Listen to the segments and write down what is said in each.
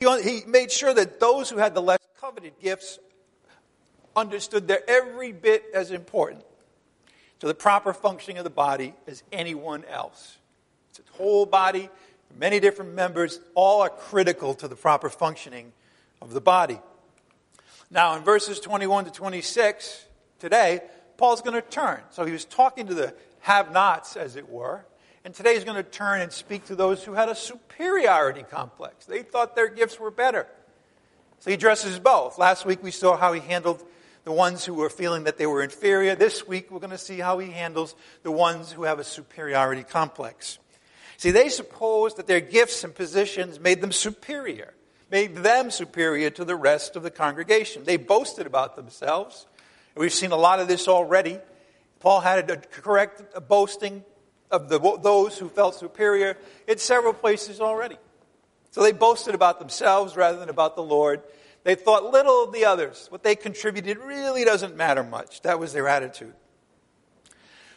He made sure that those who had the less coveted gifts understood they're every bit as important to the proper functioning of the body as anyone else. It's a whole body, many different members, all are critical to the proper functioning of the body. Now, in verses 21 to 26, today, Paul's going to turn. So he was talking to the have nots, as it were, and today he's going to turn and speak to those who had a superiority complex. They thought their gifts were better. So he addresses both. Last week we saw how he handled the ones who were feeling that they were inferior. This week we're going to see how he handles the ones who have a superiority complex. See, they supposed that their gifts and positions made them superior, made them superior to the rest of the congregation. They boasted about themselves. We've seen a lot of this already. Paul had a correct boasting of the, those who felt superior in several places already. So they boasted about themselves rather than about the Lord. They thought little of the others. What they contributed really doesn't matter much. That was their attitude.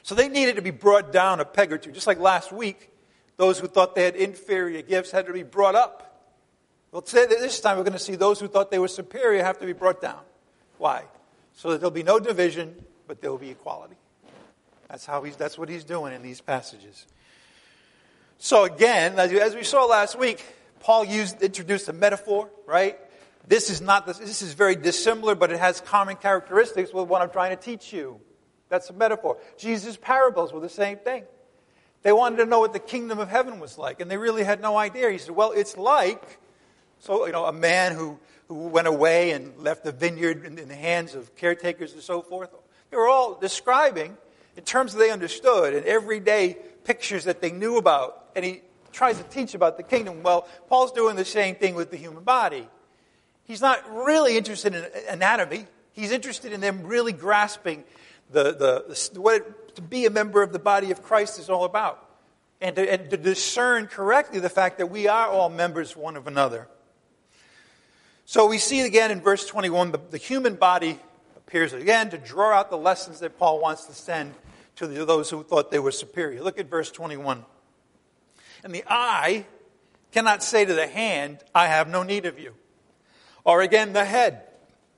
So they needed to be brought down a peg or two. Just like last week, those who thought they had inferior gifts had to be brought up. Well, today, this time we're going to see those who thought they were superior have to be brought down. Why? So that there'll be no division, but there will be equality. That's, how he's, that's what he's doing in these passages. So again, as we saw last week, Paul used, introduced a metaphor, right? This is not, this is very dissimilar, but it has common characteristics with what I'm trying to teach you. That's a metaphor. Jesus' parables were the same thing. They wanted to know what the kingdom of heaven was like, and they really had no idea. He said, Well, it's like, so, you know, a man who, who went away and left the vineyard in, in the hands of caretakers and so forth. They were all describing in terms that they understood and everyday pictures that they knew about. And he tries to teach about the kingdom. Well, Paul's doing the same thing with the human body. He's not really interested in anatomy. He's interested in them really grasping the, the, what it, to be a member of the body of Christ is all about. And to, and to discern correctly the fact that we are all members one of another. So we see again in verse 21 the, the human body appears again to draw out the lessons that Paul wants to send to those who thought they were superior. Look at verse 21. And the eye cannot say to the hand, I have no need of you. Or again, the head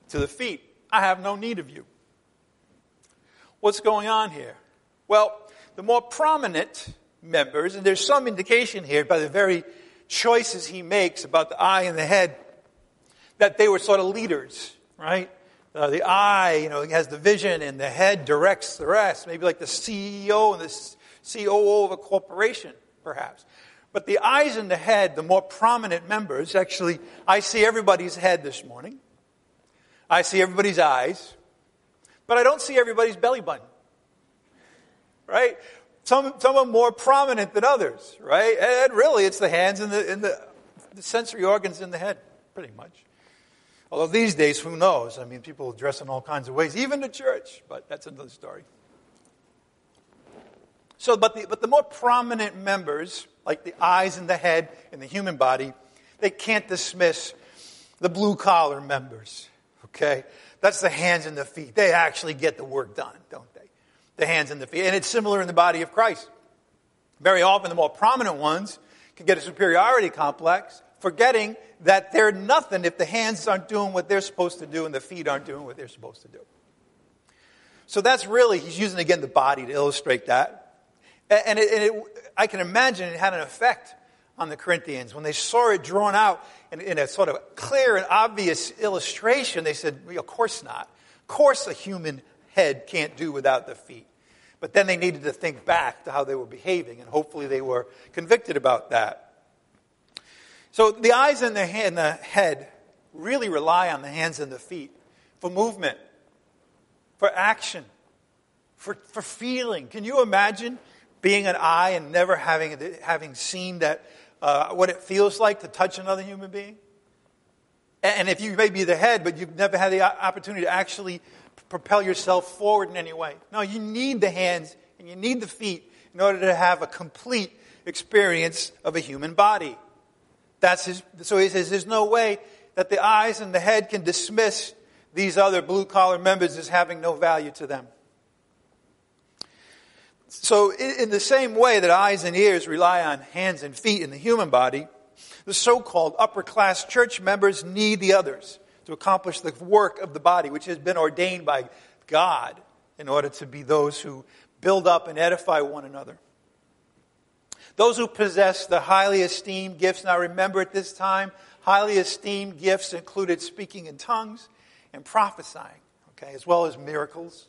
to the feet, I have no need of you. What's going on here? Well, the more prominent members, and there's some indication here by the very choices he makes about the eye and the head, that they were sort of leaders, right? Uh, the eye, you know, has the vision, and the head directs the rest. Maybe like the CEO and the COO of a corporation, perhaps. But the eyes and the head, the more prominent members, actually, I see everybody's head this morning. I see everybody's eyes, but I don't see everybody's belly button. Right? Some, some are more prominent than others, right? And really, it's the hands and the, and the, the sensory organs in the head, pretty much. Although these days, who knows? I mean, people dress in all kinds of ways, even the church, but that's another story. So, but the, but the more prominent members, like the eyes and the head in the human body, they can't dismiss the blue collar members, okay? That's the hands and the feet. They actually get the work done, don't they? The hands and the feet. And it's similar in the body of Christ. Very often, the more prominent ones can get a superiority complex, forgetting that they're nothing if the hands aren't doing what they're supposed to do and the feet aren't doing what they're supposed to do. So that's really, he's using again the body to illustrate that. And, it, and it, I can imagine it had an effect on the Corinthians. When they saw it drawn out in, in a sort of clear and obvious illustration, they said, well, Of course not. Of course, a human head can't do without the feet. But then they needed to think back to how they were behaving, and hopefully they were convicted about that. So the eyes and the, hand, the head really rely on the hands and the feet for movement, for action, for, for feeling. Can you imagine being an eye and never having, having seen that, uh, what it feels like to touch another human being? And if you may be the head, but you've never had the opportunity to actually propel yourself forward in any way. No, you need the hands and you need the feet in order to have a complete experience of a human body. That's his, so he says there's no way that the eyes and the head can dismiss these other blue collar members as having no value to them. So, in the same way that eyes and ears rely on hands and feet in the human body, The so called upper class church members need the others to accomplish the work of the body, which has been ordained by God in order to be those who build up and edify one another. Those who possess the highly esteemed gifts, now remember at this time, highly esteemed gifts included speaking in tongues and prophesying, okay, as well as miracles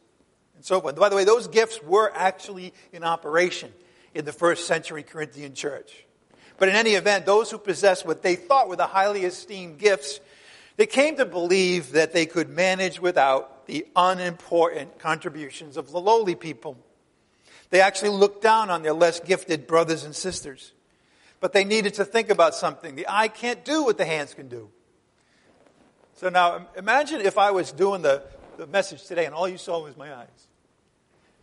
and so forth. By the way, those gifts were actually in operation in the first century Corinthian church. But in any event, those who possessed what they thought were the highly esteemed gifts, they came to believe that they could manage without the unimportant contributions of the lowly people. They actually looked down on their less gifted brothers and sisters. But they needed to think about something. The eye can't do what the hands can do. So now imagine if I was doing the, the message today and all you saw was my eyes.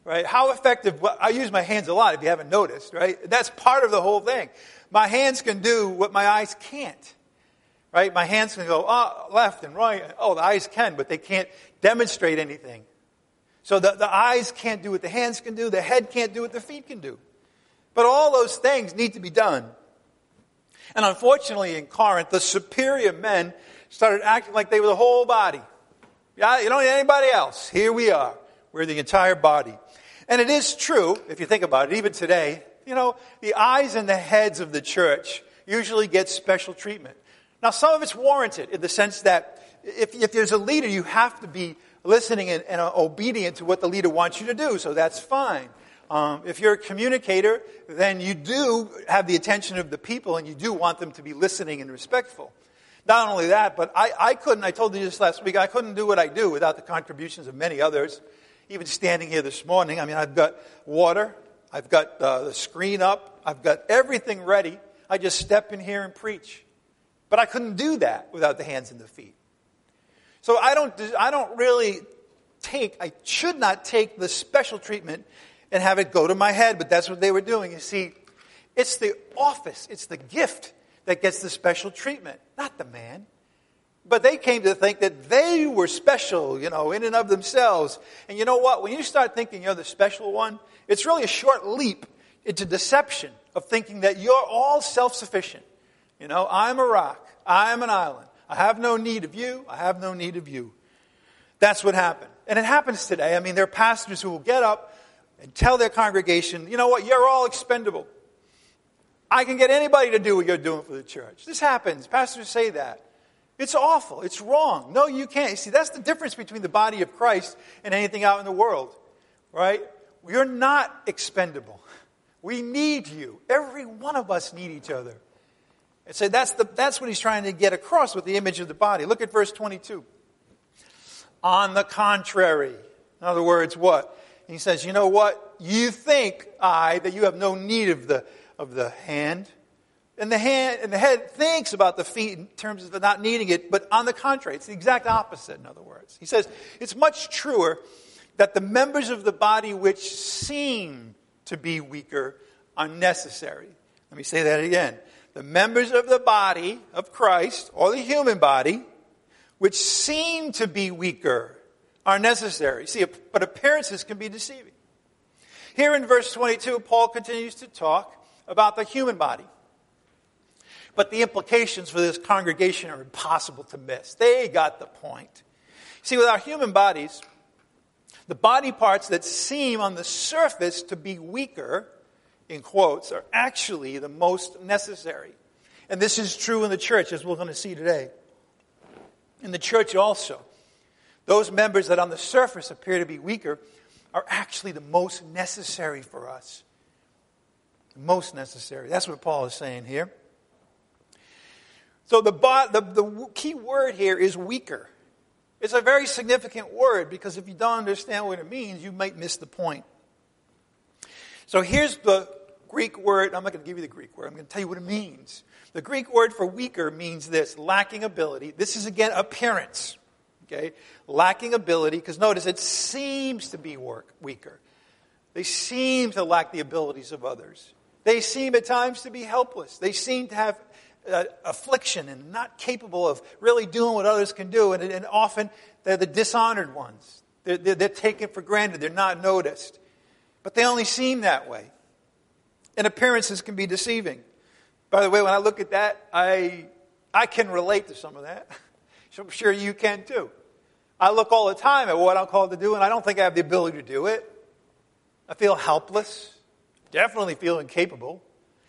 Right? How effective, well, I use my hands a lot if you haven't noticed, right? That's part of the whole thing. My hands can do what my eyes can't. Right? My hands can go oh, left and right. Oh, the eyes can, but they can't demonstrate anything. So the, the eyes can't do what the hands can do, the head can't do what the feet can do. But all those things need to be done. And unfortunately, in Corinth, the superior men started acting like they were the whole body. Yeah, you don't need anybody else. Here we are. We're the entire body. And it is true, if you think about it, even today, you know, the eyes and the heads of the church usually get special treatment. Now, some of it's warranted in the sense that if, if there's a leader, you have to be listening and, and obedient to what the leader wants you to do, so that's fine. Um, if you're a communicator, then you do have the attention of the people and you do want them to be listening and respectful. Not only that, but I, I couldn't, I told you this last week, I couldn't do what I do without the contributions of many others. Even standing here this morning, I mean, I've got water, I've got uh, the screen up, I've got everything ready. I just step in here and preach. But I couldn't do that without the hands and the feet. So I don't, I don't really take, I should not take the special treatment and have it go to my head, but that's what they were doing. You see, it's the office, it's the gift that gets the special treatment, not the man. But they came to think that they were special, you know, in and of themselves. And you know what? When you start thinking you're the special one, it's really a short leap into deception of thinking that you're all self sufficient. You know, I'm a rock, I'm an island. I have no need of you. I have no need of you. That's what happened. And it happens today. I mean, there are pastors who will get up and tell their congregation, you know what, you're all expendable. I can get anybody to do what you're doing for the church. This happens. Pastors say that. It's awful. It's wrong. No, you can't. See, that's the difference between the body of Christ and anything out in the world, right? You're not expendable. We need you. Every one of us need each other. And so that's, the, that's what he's trying to get across with the image of the body. Look at verse 22. On the contrary, in other words, what? He says, you know what? You think, I, that you have no need of the, of the hand. And the hand and the head thinks about the feet in terms of not needing it, but on the contrary, it's the exact opposite, in other words. He says, it's much truer that the members of the body which seem to be weaker are necessary. Let me say that again the members of the body of Christ, or the human body, which seem to be weaker, are necessary. See, but appearances can be deceiving. Here in verse 22, Paul continues to talk about the human body. But the implications for this congregation are impossible to miss. They got the point. See, with our human bodies, the body parts that seem on the surface to be weaker in quotes, are actually the most necessary. And this is true in the church, as we're going to see today. In the church also, those members that on the surface appear to be weaker are actually the most necessary for us. The most necessary. That's what Paul is saying here. So the, the, the key word here is weaker. It's a very significant word because if you don't understand what it means, you might miss the point. So here's the Greek word. I'm not going to give you the Greek word. I'm going to tell you what it means. The Greek word for weaker means this lacking ability. This is again appearance. Okay? Lacking ability, because notice it seems to be work, weaker. They seem to lack the abilities of others. They seem at times to be helpless. They seem to have uh, affliction and not capable of really doing what others can do. And, and often they're the dishonored ones. They're, they're, they're taken for granted. They're not noticed. But they only seem that way. And appearances can be deceiving. By the way, when I look at that, I, I can relate to some of that. I'm sure you can too. I look all the time at what I'm called to do, and I don't think I have the ability to do it. I feel helpless, definitely feel incapable.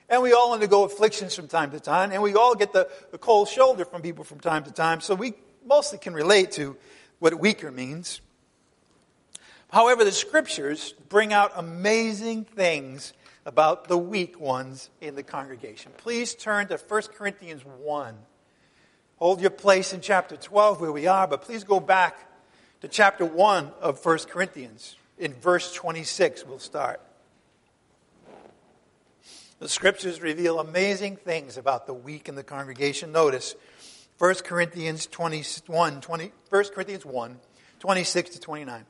And we all undergo afflictions from time to time, and we all get the, the cold shoulder from people from time to time, so we mostly can relate to what weaker means. However, the scriptures bring out amazing things about the weak ones in the congregation. Please turn to 1 Corinthians 1. Hold your place in chapter 12 where we are, but please go back to chapter 1 of 1 Corinthians. In verse 26, we'll start. The scriptures reveal amazing things about the weak in the congregation. Notice 1 Corinthians 21, 20, 1 Corinthians 1, 26 to 29.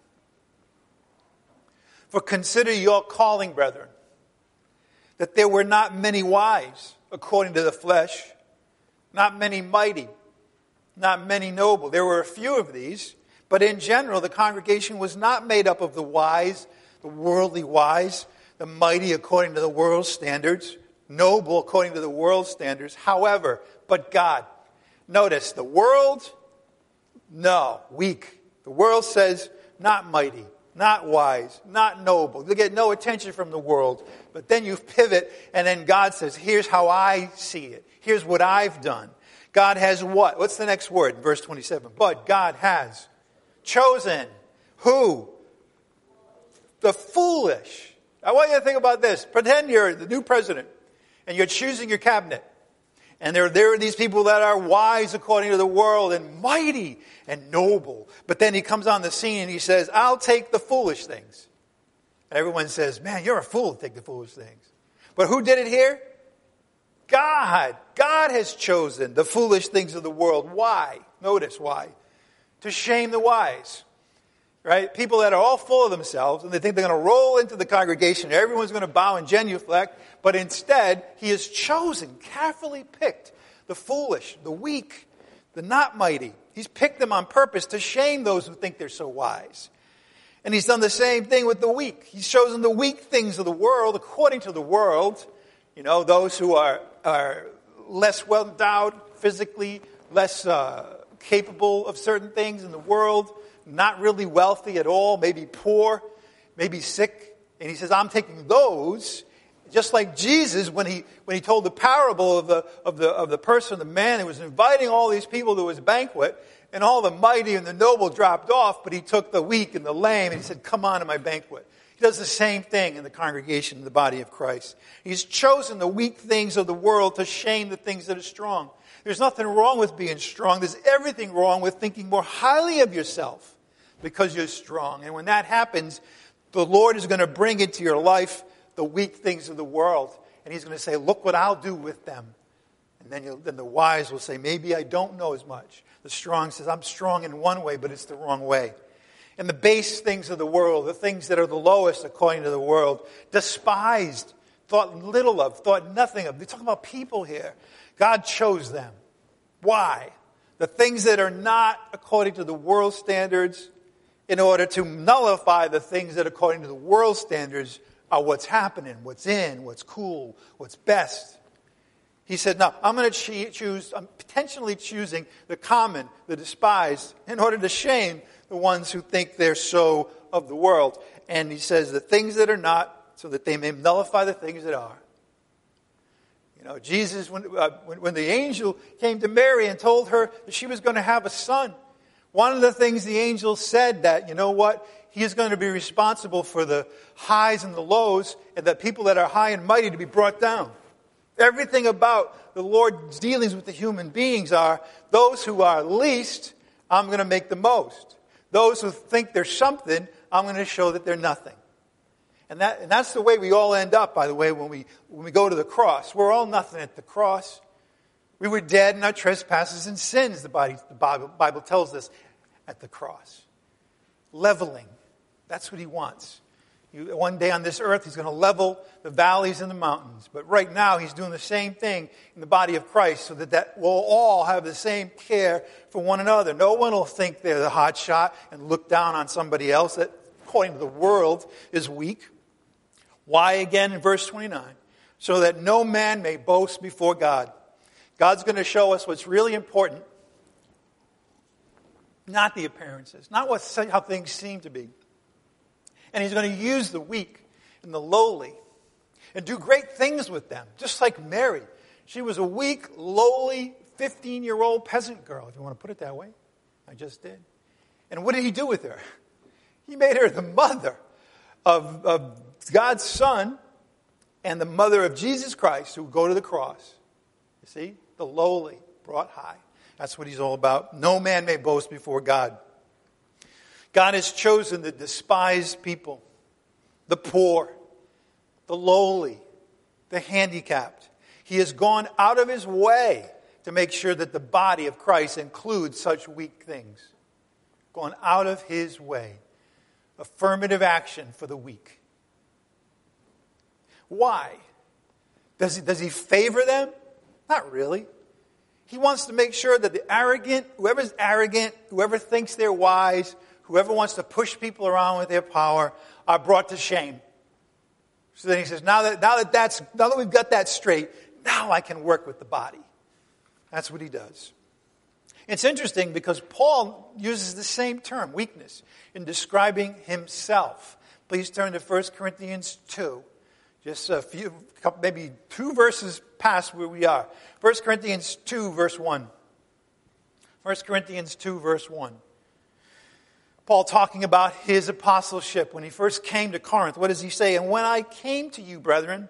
For consider your calling, brethren, that there were not many wise according to the flesh, not many mighty, not many noble. There were a few of these, but in general, the congregation was not made up of the wise, the worldly wise, the mighty according to the world's standards, noble according to the world's standards. However, but God. Notice the world, no, weak. The world says not mighty, not wise, not noble. You get no attention from the world. But then you pivot, and then God says, Here's how I see it. Here's what I've done. God has what? What's the next word? Verse 27. But God has chosen who? The foolish. I want you to think about this. Pretend you're the new president and you're choosing your cabinet. And there, there are these people that are wise according to the world and mighty and noble. But then he comes on the scene and he says, I'll take the foolish things. Everyone says, Man, you're a fool to take the foolish things. But who did it here? God. God has chosen the foolish things of the world. Why? Notice why. To shame the wise. Right? People that are all full of themselves and they think they're going to roll into the congregation. Everyone's going to bow and genuflect. But instead, he has chosen, carefully picked the foolish, the weak, the not mighty. He's picked them on purpose to shame those who think they're so wise. And he's done the same thing with the weak. He's chosen the weak things of the world according to the world. You know, those who are, are less well endowed physically, less uh, capable of certain things in the world, not really wealthy at all, maybe poor, maybe sick. And he says, I'm taking those just like Jesus, when he, when he told the parable of the, of, the, of the person, the man who was inviting all these people to his banquet, and all the mighty and the noble dropped off, but he took the weak and the lame and he said, Come on to my banquet. He does the same thing in the congregation, in the body of Christ. He's chosen the weak things of the world to shame the things that are strong. There's nothing wrong with being strong. There's everything wrong with thinking more highly of yourself because you're strong. And when that happens, the Lord is going to bring into your life the weak things of the world. And he's going to say, Look what I'll do with them. And then, then the wise will say, Maybe I don't know as much. The strong says, I'm strong in one way, but it's the wrong way. And the base things of the world, the things that are the lowest according to the world, despised, thought little of, thought nothing of. They talk about people here. God chose them. Why? The things that are not according to the world standards, in order to nullify the things that, according to the world standards, are what's happening, what's in, what's cool, what's best. He said, No, I'm going to choose, I'm potentially choosing the common, the despised, in order to shame the ones who think they're so of the world. And he says, The things that are not, so that they may nullify the things that are. You know, Jesus, when, uh, when, when the angel came to Mary and told her that she was going to have a son, one of the things the angel said that, you know what, he is going to be responsible for the highs and the lows, and that people that are high and mighty to be brought down. Everything about the Lord's dealings with the human beings are those who are least, I'm going to make the most. Those who think they're something, I'm going to show that they're nothing. And, that, and that's the way we all end up, by the way, when we, when we go to the cross. We're all nothing at the cross. We were dead in our trespasses and sins, the, body, the Bible, Bible tells us, at the cross. Leveling, that's what he wants. One day on this earth, he's going to level the valleys and the mountains. But right now, he's doing the same thing in the body of Christ so that, that we'll all have the same care for one another. No one will think they're the hot shot and look down on somebody else that, according to the world, is weak. Why, again, in verse 29? so that no man may boast before God. God's going to show us what's really important, not the appearances, not what, how things seem to be. And He's going to use the weak and the lowly and do great things with them, just like Mary. She was a weak, lowly, 15 year old peasant girl, if you want to put it that way. I just did. And what did He do with her? He made her the mother of, of God's Son and the mother of Jesus Christ who would go to the cross. You see? The lowly brought high. That's what he's all about. No man may boast before God. God has chosen the despised people, the poor, the lowly, the handicapped. He has gone out of his way to make sure that the body of Christ includes such weak things. Gone out of his way. Affirmative action for the weak. Why? Does he, does he favor them? Not really. He wants to make sure that the arrogant, whoever's arrogant, whoever thinks they're wise, whoever wants to push people around with their power, are brought to shame. So then he says, now that, now that, that's, now that we've got that straight, now I can work with the body. That's what he does. It's interesting because Paul uses the same term, weakness, in describing himself. Please turn to 1 Corinthians 2 just a few, maybe two verses past where we are. 1 Corinthians 2, verse 1. 1 Corinthians 2, verse 1. Paul talking about his apostleship when he first came to Corinth. What does he say? And when I came to you, brethren,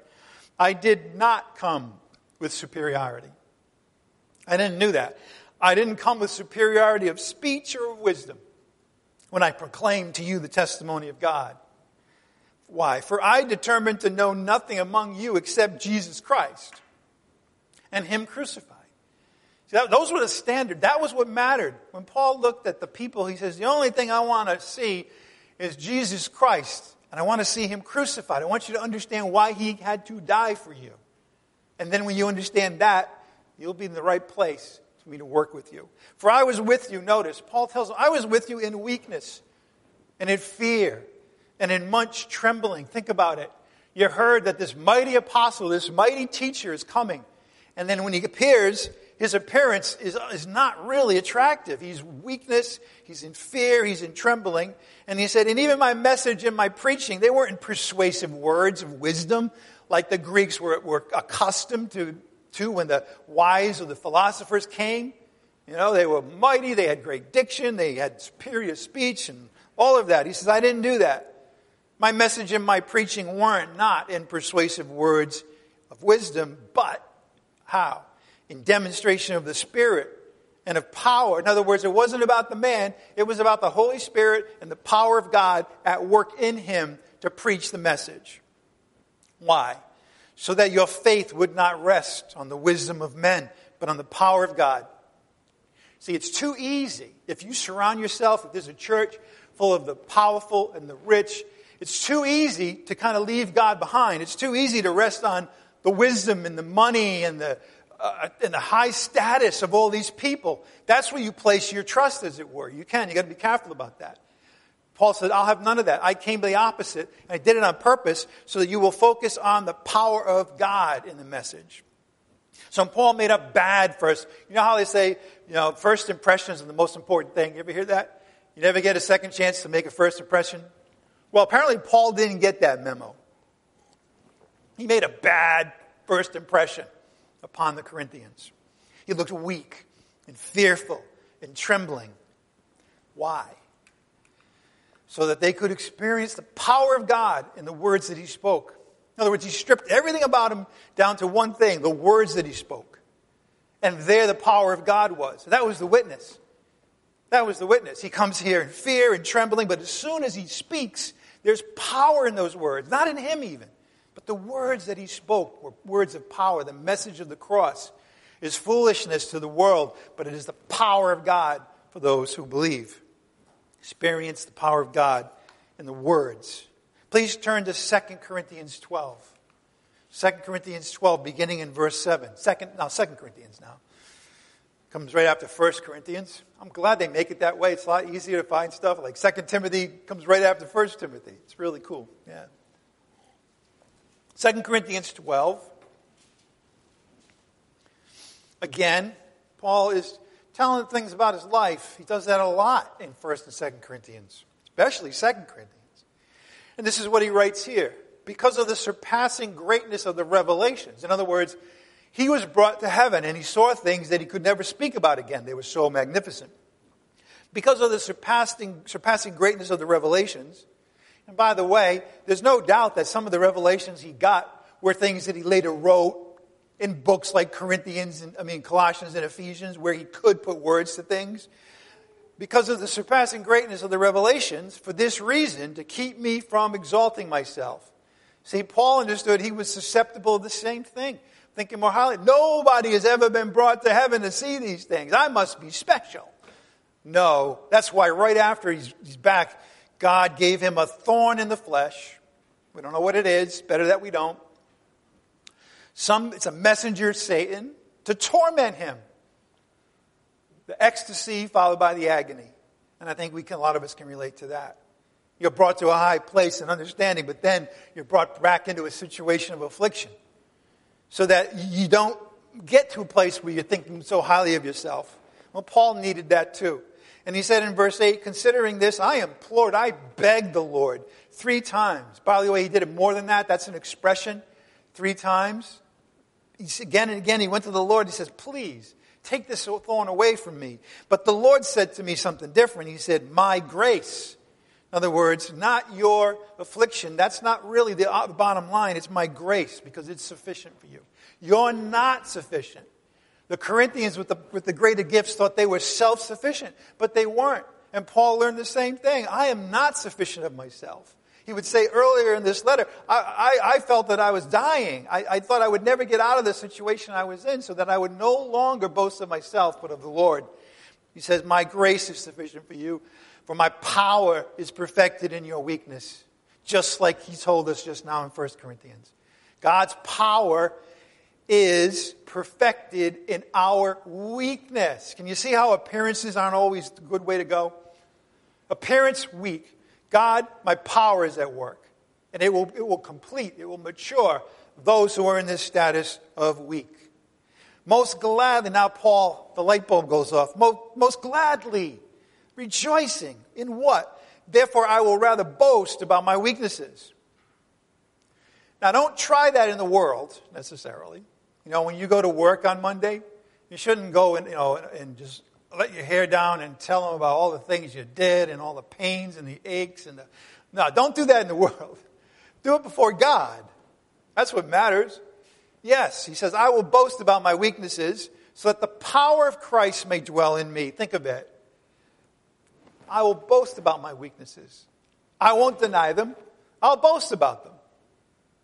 I did not come with superiority. I didn't do that. I didn't come with superiority of speech or of wisdom when I proclaimed to you the testimony of God. Why? For I determined to know nothing among you except Jesus Christ and Him crucified. See, that, those were the standard. That was what mattered. When Paul looked at the people, he says, The only thing I want to see is Jesus Christ, and I want to see Him crucified. I want you to understand why He had to die for you. And then when you understand that, you'll be in the right place for me to work with you. For I was with you, notice, Paul tells them, I was with you in weakness and in fear and in much trembling. Think about it. You heard that this mighty apostle, this mighty teacher is coming. And then when he appears, his appearance is, is not really attractive. He's weakness, he's in fear, he's in trembling. And he said, and even my message and my preaching, they weren't persuasive words of wisdom like the Greeks were, were accustomed to, to when the wise or the philosophers came. You know, they were mighty, they had great diction, they had superior speech and all of that. He says, I didn't do that. My message and my preaching weren't not in persuasive words of wisdom, but how? In demonstration of the Spirit and of power. In other words, it wasn't about the man, it was about the Holy Spirit and the power of God at work in him to preach the message. Why? So that your faith would not rest on the wisdom of men, but on the power of God. See, it's too easy if you surround yourself, if there's a church full of the powerful and the rich it's too easy to kind of leave God behind. It's too easy to rest on the wisdom and the money and the, uh, and the high status of all these people. That's where you place your trust, as it were. You can. You got to be careful about that. Paul said, I'll have none of that. I came to the opposite, and I did it on purpose so that you will focus on the power of God in the message. So Paul made up bad first. You know how they say, you know, first impressions are the most important thing. You ever hear that? You never get a second chance to make a first impression? Well, apparently Paul didn't get that memo. He made a bad first impression upon the Corinthians. He looked weak and fearful and trembling. Why? So that they could experience the power of God in the words that he spoke. In other words, he stripped everything about him down to one thing the words that he spoke. And there the power of God was. That was the witness. That was the witness. He comes here in fear and trembling, but as soon as he speaks, there's power in those words, not in him even, but the words that he spoke were words of power. The message of the cross is foolishness to the world, but it is the power of God for those who believe. Experience the power of God in the words. Please turn to 2 Corinthians 12. 2 Corinthians 12, beginning in verse 7. Second, now 2 Corinthians now comes right after 1 Corinthians. I'm glad they make it that way. It's a lot easier to find stuff. Like 2 Timothy comes right after 1 Timothy. It's really cool. Yeah. 2 Corinthians 12. Again, Paul is telling things about his life. He does that a lot in 1st and 2nd Corinthians, especially 2nd Corinthians. And this is what he writes here. Because of the surpassing greatness of the revelations. In other words, he was brought to heaven and he saw things that he could never speak about again. They were so magnificent. Because of the surpassing, surpassing greatness of the revelations, and by the way, there's no doubt that some of the revelations he got were things that he later wrote in books like Corinthians and I mean Colossians and Ephesians where he could put words to things. Because of the surpassing greatness of the revelations, for this reason, to keep me from exalting myself. See, Paul understood he was susceptible to the same thing, thinking more highly. Nobody has ever been brought to heaven to see these things. I must be special. No, that's why right after he's, he's back, God gave him a thorn in the flesh. We don't know what it is. Better that we don't. Some, it's a messenger, Satan, to torment him. The ecstasy followed by the agony. And I think we can, a lot of us can relate to that. You're brought to a high place in understanding, but then you're brought back into a situation of affliction. So that you don't get to a place where you're thinking so highly of yourself. Well, Paul needed that too. And he said in verse 8, considering this, I implored, I begged the Lord three times. By the way, he did it more than that. That's an expression. Three times. Again and again, he went to the Lord. He says, please take this thorn away from me. But the Lord said to me something different. He said, my grace. In other words, not your affliction. That's not really the uh, bottom line. It's my grace because it's sufficient for you. You're not sufficient. The Corinthians with the, with the greater gifts thought they were self sufficient, but they weren't. And Paul learned the same thing. I am not sufficient of myself. He would say earlier in this letter, I, I, I felt that I was dying. I, I thought I would never get out of the situation I was in so that I would no longer boast of myself, but of the Lord. He says, My grace is sufficient for you, for my power is perfected in your weakness. Just like he told us just now in 1 Corinthians. God's power is perfected in our weakness. Can you see how appearances aren't always a good way to go? Appearance weak. God, my power is at work. And it will, it will complete, it will mature those who are in this status of weak. Most gladly, now Paul, the light bulb goes off. Most, most gladly, rejoicing in what? Therefore, I will rather boast about my weaknesses. Now, don't try that in the world necessarily. You know, when you go to work on Monday, you shouldn't go and, you know, and just let your hair down and tell them about all the things you did and all the pains and the aches and the. No, don't do that in the world. Do it before God. That's what matters. Yes, he says, I will boast about my weaknesses so that the power of Christ may dwell in me. Think of it. I will boast about my weaknesses. I won't deny them. I'll boast about them.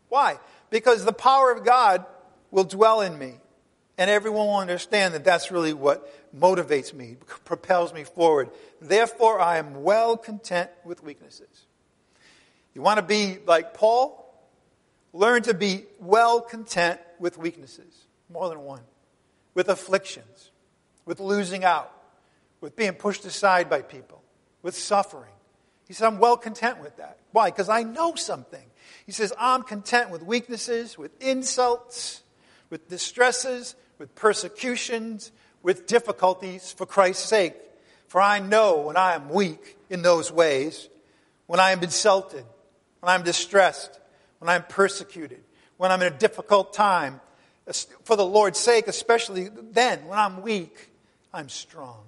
Why? Because the power of God will dwell in me. And everyone will understand that that's really what motivates me, propels me forward. Therefore, I am well content with weaknesses. You want to be like Paul? Learn to be well content with weaknesses, more than one, with afflictions, with losing out, with being pushed aside by people, with suffering. He said, I'm well content with that. Why? Because I know something. He says, I'm content with weaknesses, with insults, with distresses, with persecutions, with difficulties for Christ's sake. For I know when I am weak in those ways, when I am insulted, when I'm distressed, when I'm persecuted, when I'm in a difficult time, for the Lord's sake, especially then, when I'm weak, I'm strong.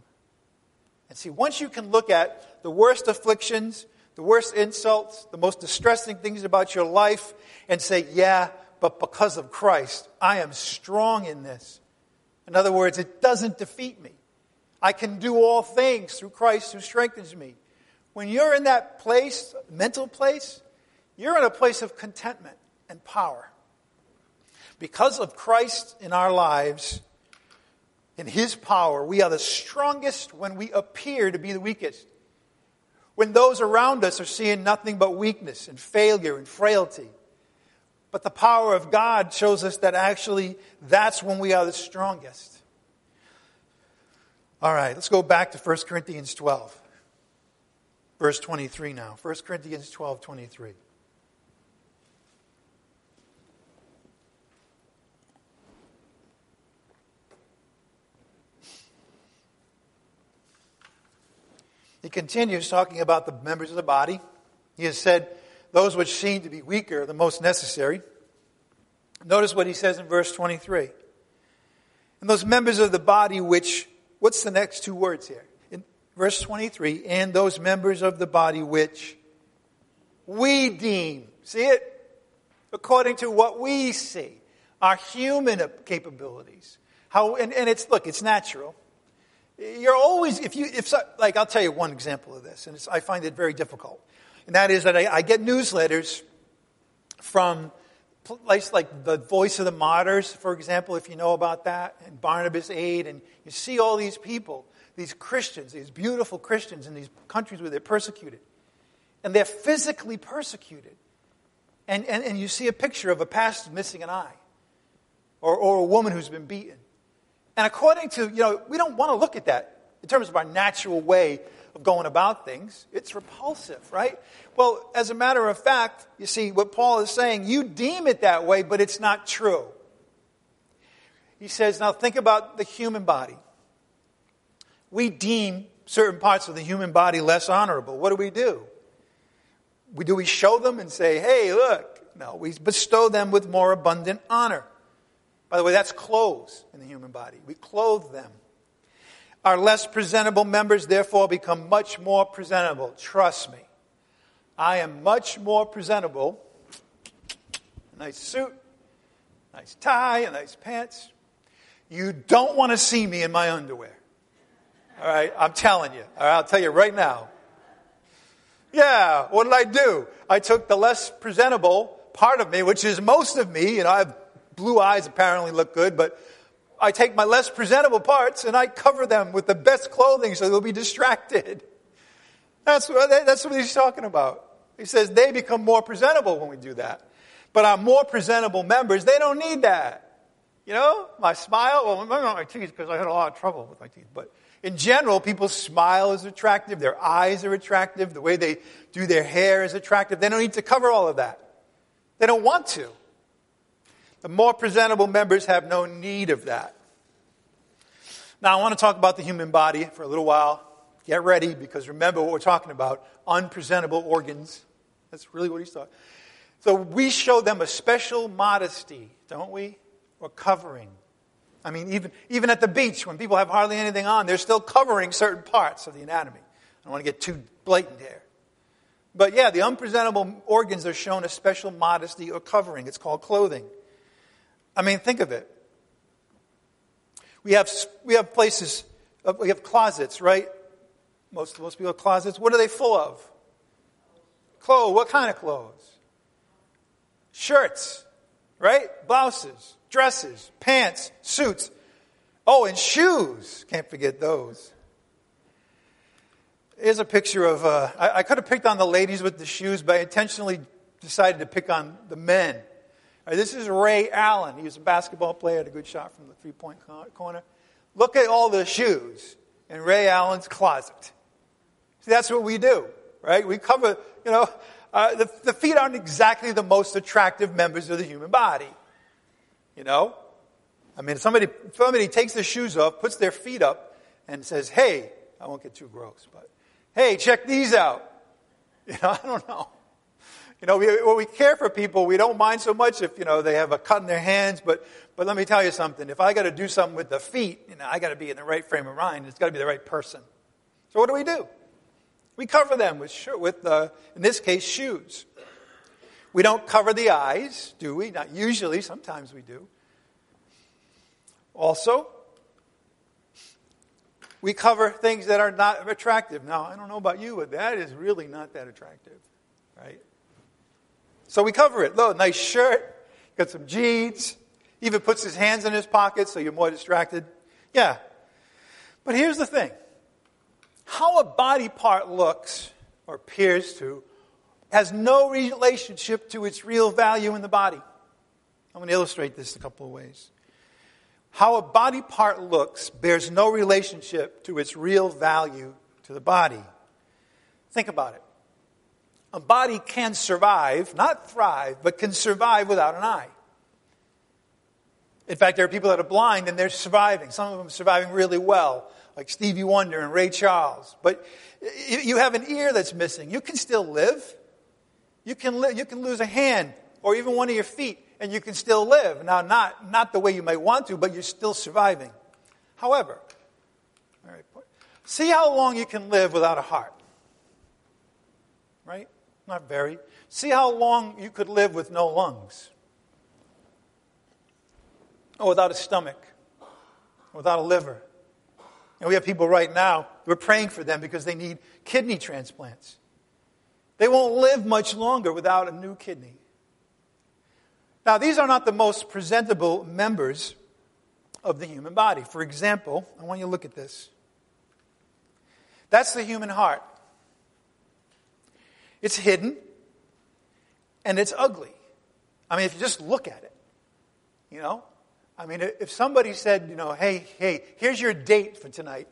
And see, once you can look at the worst afflictions, the worst insults, the most distressing things about your life, and say, yeah, but because of Christ, I am strong in this. In other words, it doesn't defeat me. I can do all things through Christ who strengthens me. When you're in that place, mental place, you're in a place of contentment and power. Because of Christ in our lives, in His power, we are the strongest when we appear to be the weakest. When those around us are seeing nothing but weakness and failure and frailty. But the power of God shows us that actually that's when we are the strongest. All right, let's go back to 1 Corinthians 12, verse 23 now. 1 Corinthians 12, 23. He continues talking about the members of the body. He has said, those which seem to be weaker are the most necessary. Notice what he says in verse 23. And those members of the body which, what's the next two words here? In verse 23, and those members of the body which we deem, see it? According to what we see, our human capabilities. How, and, and it's, look, it's natural. You're always, if you, if, so, like, I'll tell you one example of this, and I find it very difficult. And that is that I, I get newsletters from places like the Voice of the Martyrs, for example, if you know about that, and Barnabas Aid, and you see all these people, these Christians, these beautiful Christians in these countries where they're persecuted. And they're physically persecuted. And, and, and you see a picture of a pastor missing an eye, or, or a woman who's been beaten. And according to, you know, we don't want to look at that in terms of our natural way of going about things. It's repulsive, right? Well, as a matter of fact, you see, what Paul is saying, you deem it that way, but it's not true. He says, now think about the human body. We deem certain parts of the human body less honorable. What do we do? We, do we show them and say, hey, look? No, we bestow them with more abundant honor. By the way, that's clothes in the human body. We clothe them. Our less presentable members, therefore, become much more presentable. Trust me. I am much more presentable. Nice suit, nice tie, a nice pants. You don't want to see me in my underwear. All right, I'm telling you. All right, I'll tell you right now. Yeah, what did I do? I took the less presentable part of me, which is most of me. You know, I have blue eyes, apparently look good, but I take my less presentable parts and I cover them with the best clothing so they'll be distracted. That's what, that's what he's talking about. He says they become more presentable when we do that. But our more presentable members, they don't need that. You know, my smile, well, not my teeth because I had a lot of trouble with my teeth. But in general, people's smile is attractive, their eyes are attractive, the way they do their hair is attractive. They don't need to cover all of that. They don't want to. The more presentable members have no need of that. Now, I want to talk about the human body for a little while. Get ready, because remember what we're talking about unpresentable organs. That's really what he's talking. So we show them a special modesty, don't we? Or covering. I mean, even, even at the beach, when people have hardly anything on, they're still covering certain parts of the anatomy. I don't want to get too blatant here. But yeah, the unpresentable organs are shown a special modesty or covering. It's called clothing. I mean, think of it. We have, we have places, uh, we have closets, right? Most, most people have closets. What are they full of? Clothes. What kind of clothes? Shirts, right? Blouses, dresses, pants, suits. Oh, and shoes. Can't forget those. Here's a picture of, uh, I, I could have picked on the ladies with the shoes, but I intentionally decided to pick on the men. Right, this is Ray Allen. He was a basketball player, had a good shot from the three point corner. Look at all the shoes in Ray Allen's closet. See, that's what we do, right? We cover, you know, uh, the, the feet aren't exactly the most attractive members of the human body. You know? I mean, somebody, somebody takes their shoes off, puts their feet up, and says, hey, I won't get too gross, but hey, check these out. You know, I don't know. You know, we, when we care for people, we don't mind so much if, you know, they have a cut in their hands, but, but let me tell you something. If I got to do something with the feet, you know, I got to be in the right frame of mind. It's got to be the right person. So what do we do? We cover them with, with uh, in this case, shoes. We don't cover the eyes, do we? Not usually, sometimes we do. Also, we cover things that are not attractive. Now, I don't know about you, but that is really not that attractive, right? So we cover it. Look, nice shirt, got some jeans, even puts his hands in his pockets so you're more distracted. Yeah. But here's the thing how a body part looks or appears to has no relationship to its real value in the body. I'm going to illustrate this a couple of ways. How a body part looks bears no relationship to its real value to the body. Think about it a body can survive, not thrive, but can survive without an eye. In fact, there are people that are blind and they're surviving. Some of them surviving really well. like Stevie Wonder and Ray Charles. But you have an ear that's missing. You can still live. You can, li- you can lose a hand or even one of your feet and you can still live. Now, not, not the way you might want to, but you're still surviving. However, all right, see how long you can live without a heart. Right? Not very. See how long you could live with no lungs. Or without a stomach. or Without a liver. And we have people right now, we're praying for them because they need kidney transplants. They won't live much longer without a new kidney. Now, these are not the most presentable members of the human body. For example, I want you to look at this. That's the human heart. It's hidden and it's ugly. I mean, if you just look at it, you know? I mean, if somebody said, you know, hey, hey, here's your date for tonight,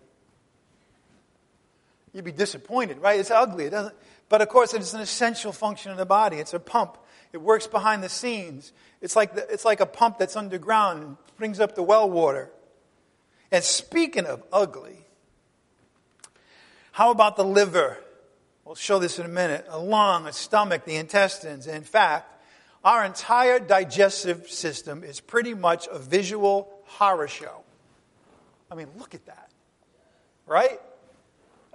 you'd be disappointed, right? It's ugly. It doesn't, but of course, it's an essential function of the body. It's a pump. It works behind the scenes. It's like, the, it's like a pump that's underground and brings up the well water. And speaking of ugly, how about the liver? We'll show this in a minute. A lung, a stomach, the intestines. In fact, our entire digestive system is pretty much a visual horror show. I mean, look at that. Right?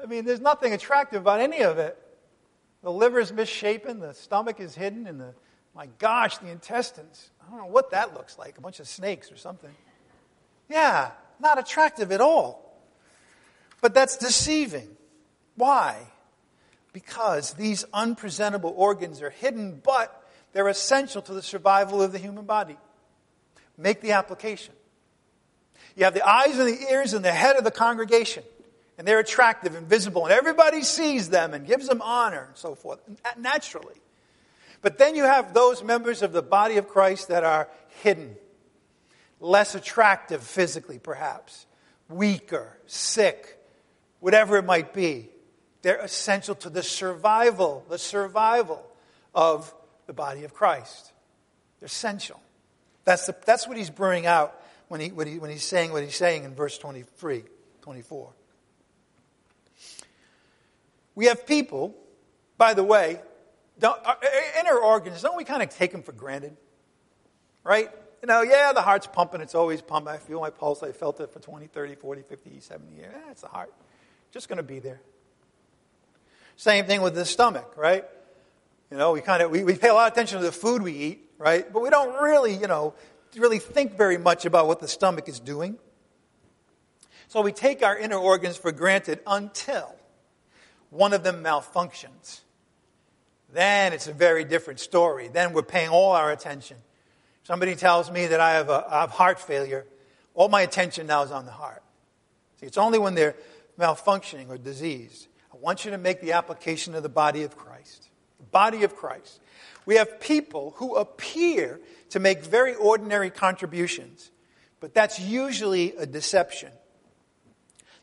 I mean, there's nothing attractive about any of it. The liver is misshapen, the stomach is hidden, and the, my gosh, the intestines. I don't know what that looks like a bunch of snakes or something. Yeah, not attractive at all. But that's deceiving. Why? Because these unpresentable organs are hidden, but they're essential to the survival of the human body. Make the application. You have the eyes and the ears and the head of the congregation, and they're attractive and visible, and everybody sees them and gives them honor and so forth, naturally. But then you have those members of the body of Christ that are hidden, less attractive physically, perhaps, weaker, sick, whatever it might be. They're essential to the survival, the survival of the body of Christ. They're essential. That's, the, that's what he's brewing out when, he, when, he, when he's saying what he's saying in verse 23, 24. We have people, by the way, don't, uh, uh, inner organs, don't we kind of take them for granted? Right? You know, yeah, the heart's pumping, it's always pumping. I feel my pulse, I felt it for 20, 30, 40, 50, 70 years. Yeah, it's the heart. Just going to be there. Same thing with the stomach, right? You know, we kind of we, we pay a lot of attention to the food we eat, right? But we don't really, you know, really think very much about what the stomach is doing. So we take our inner organs for granted until one of them malfunctions. Then it's a very different story. Then we're paying all our attention. Somebody tells me that I have, a, I have heart failure. All my attention now is on the heart. See, it's only when they're malfunctioning or diseased. I want you to make the application of the body of Christ. The body of Christ. We have people who appear to make very ordinary contributions, but that's usually a deception.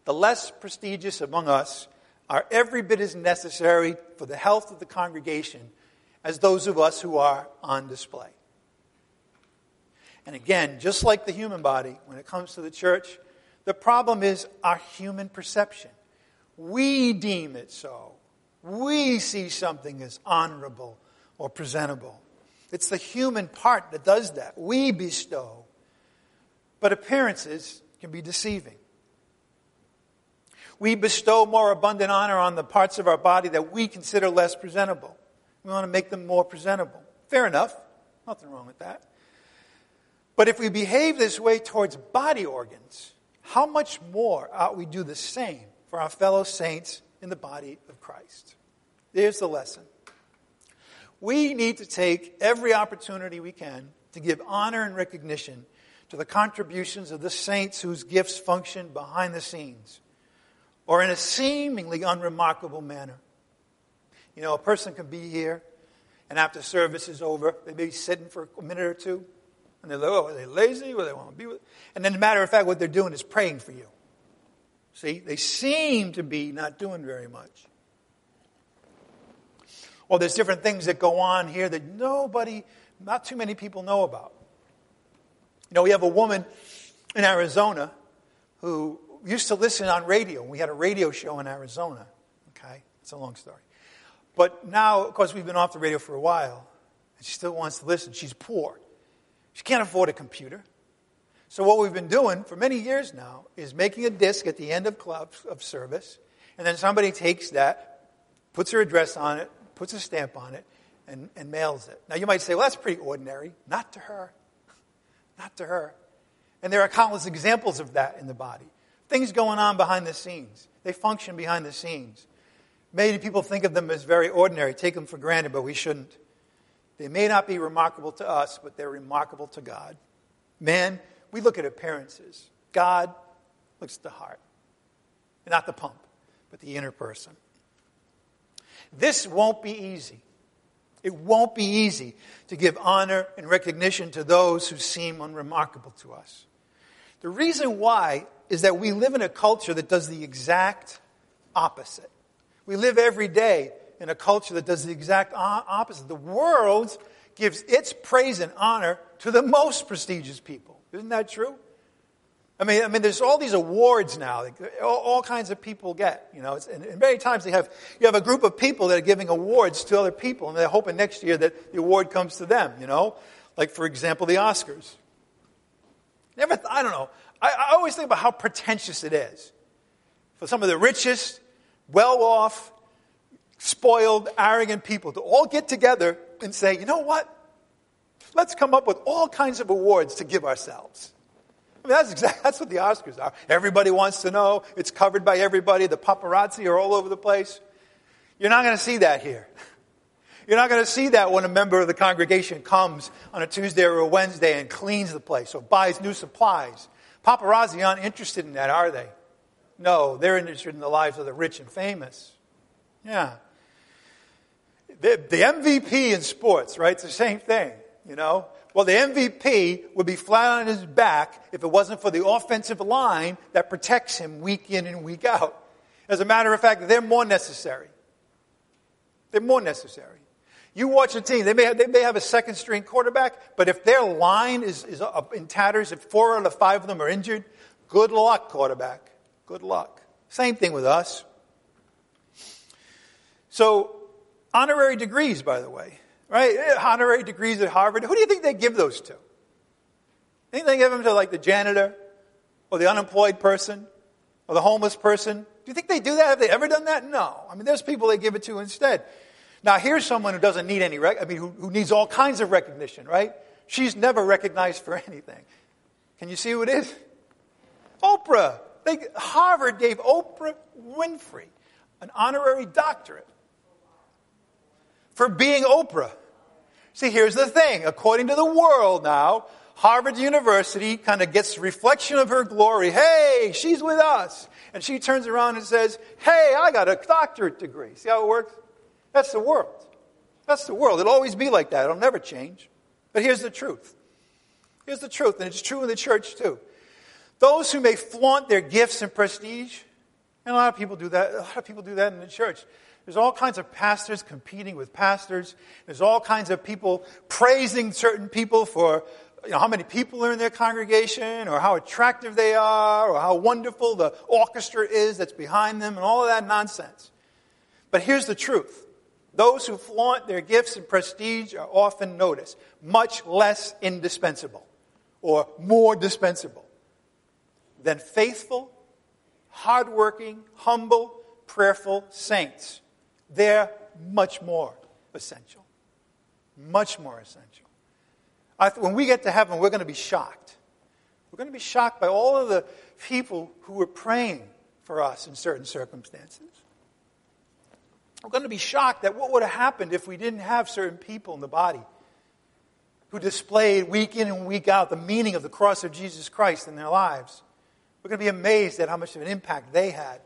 The less prestigious among us are every bit as necessary for the health of the congregation as those of us who are on display. And again, just like the human body, when it comes to the church, the problem is our human perception. We deem it so. We see something as honorable or presentable. It's the human part that does that. We bestow. But appearances can be deceiving. We bestow more abundant honor on the parts of our body that we consider less presentable. We want to make them more presentable. Fair enough. Nothing wrong with that. But if we behave this way towards body organs, how much more ought we do the same for our fellow saints in the body of Christ. There's the lesson. We need to take every opportunity we can to give honor and recognition to the contributions of the saints whose gifts function behind the scenes or in a seemingly unremarkable manner. You know, a person can be here, and after service is over, they may be sitting for a minute or two, and they're like, oh, are they lazy? Or they want to be with? And then, a matter of fact, what they're doing is praying for you. See, they seem to be not doing very much. Well, there's different things that go on here that nobody, not too many people know about. You know, we have a woman in Arizona who used to listen on radio. We had a radio show in Arizona. Okay? It's a long story. But now, of course, we've been off the radio for a while, and she still wants to listen. She's poor. She can't afford a computer. So what we've been doing for many years now is making a disc at the end of club of service, and then somebody takes that, puts her address on it, puts a stamp on it, and, and mails it. Now you might say, well, that's pretty ordinary. Not to her. Not to her. And there are countless examples of that in the body. Things going on behind the scenes. They function behind the scenes. Many people think of them as very ordinary, take them for granted, but we shouldn't. They may not be remarkable to us, but they're remarkable to God. Man, we look at appearances. God looks at the heart. Not the pump, but the inner person. This won't be easy. It won't be easy to give honor and recognition to those who seem unremarkable to us. The reason why is that we live in a culture that does the exact opposite. We live every day in a culture that does the exact opposite. The world gives its praise and honor to the most prestigious people. Isn't that true? I mean, I mean, there's all these awards now. All, all kinds of people get, you know. And, and, many times they have you have a group of people that are giving awards to other people, and they're hoping next year that the award comes to them. You know, like for example, the Oscars. Never, th- I don't know. I, I always think about how pretentious it is for some of the richest, well-off, spoiled, arrogant people to all get together and say, you know what? Let's come up with all kinds of awards to give ourselves. I mean, that's exactly, that's what the Oscars are. Everybody wants to know. It's covered by everybody. The paparazzi are all over the place. You're not going to see that here. You're not going to see that when a member of the congregation comes on a Tuesday or a Wednesday and cleans the place or buys new supplies. Paparazzi aren't interested in that, are they? No, they're interested in the lives of the rich and famous. Yeah. The, the MVP in sports, right? It's the same thing, you know? Well, the MVP would be flat on his back if it wasn't for the offensive line that protects him week in and week out. As a matter of fact, they're more necessary. They're more necessary. You watch a team, they may have, they may have a second string quarterback, but if their line is, is in tatters, if four out of five of them are injured, good luck, quarterback. Good luck. Same thing with us. So, honorary degrees, by the way right? Eh, honorary degrees at Harvard. Who do you think they give those to? You Think they give them to like the janitor or the unemployed person or the homeless person? Do you think they do that? Have they ever done that? No. I mean, there's people they give it to instead. Now, here's someone who doesn't need any, rec- I mean, who, who needs all kinds of recognition, right? She's never recognized for anything. Can you see who it is? Oprah. They, Harvard gave Oprah Winfrey an honorary doctorate for being Oprah. See, here's the thing. According to the world now, Harvard University kind of gets reflection of her glory. Hey, she's with us. And she turns around and says, Hey, I got a doctorate degree. See how it works? That's the world. That's the world. It'll always be like that. It'll never change. But here's the truth. Here's the truth, and it's true in the church too. Those who may flaunt their gifts and prestige, and a lot of people do that, a lot of people do that in the church. There's all kinds of pastors competing with pastors. There's all kinds of people praising certain people for you know, how many people are in their congregation or how attractive they are or how wonderful the orchestra is that's behind them and all of that nonsense. But here's the truth. Those who flaunt their gifts and prestige are often noticed, much less indispensable or more dispensable than faithful, hardworking, humble, prayerful saints they're much more essential. Much more essential. Th- when we get to heaven, we're going to be shocked. We're going to be shocked by all of the people who were praying for us in certain circumstances. We're going to be shocked at what would have happened if we didn't have certain people in the body who displayed week in and week out the meaning of the cross of Jesus Christ in their lives. We're going to be amazed at how much of an impact they had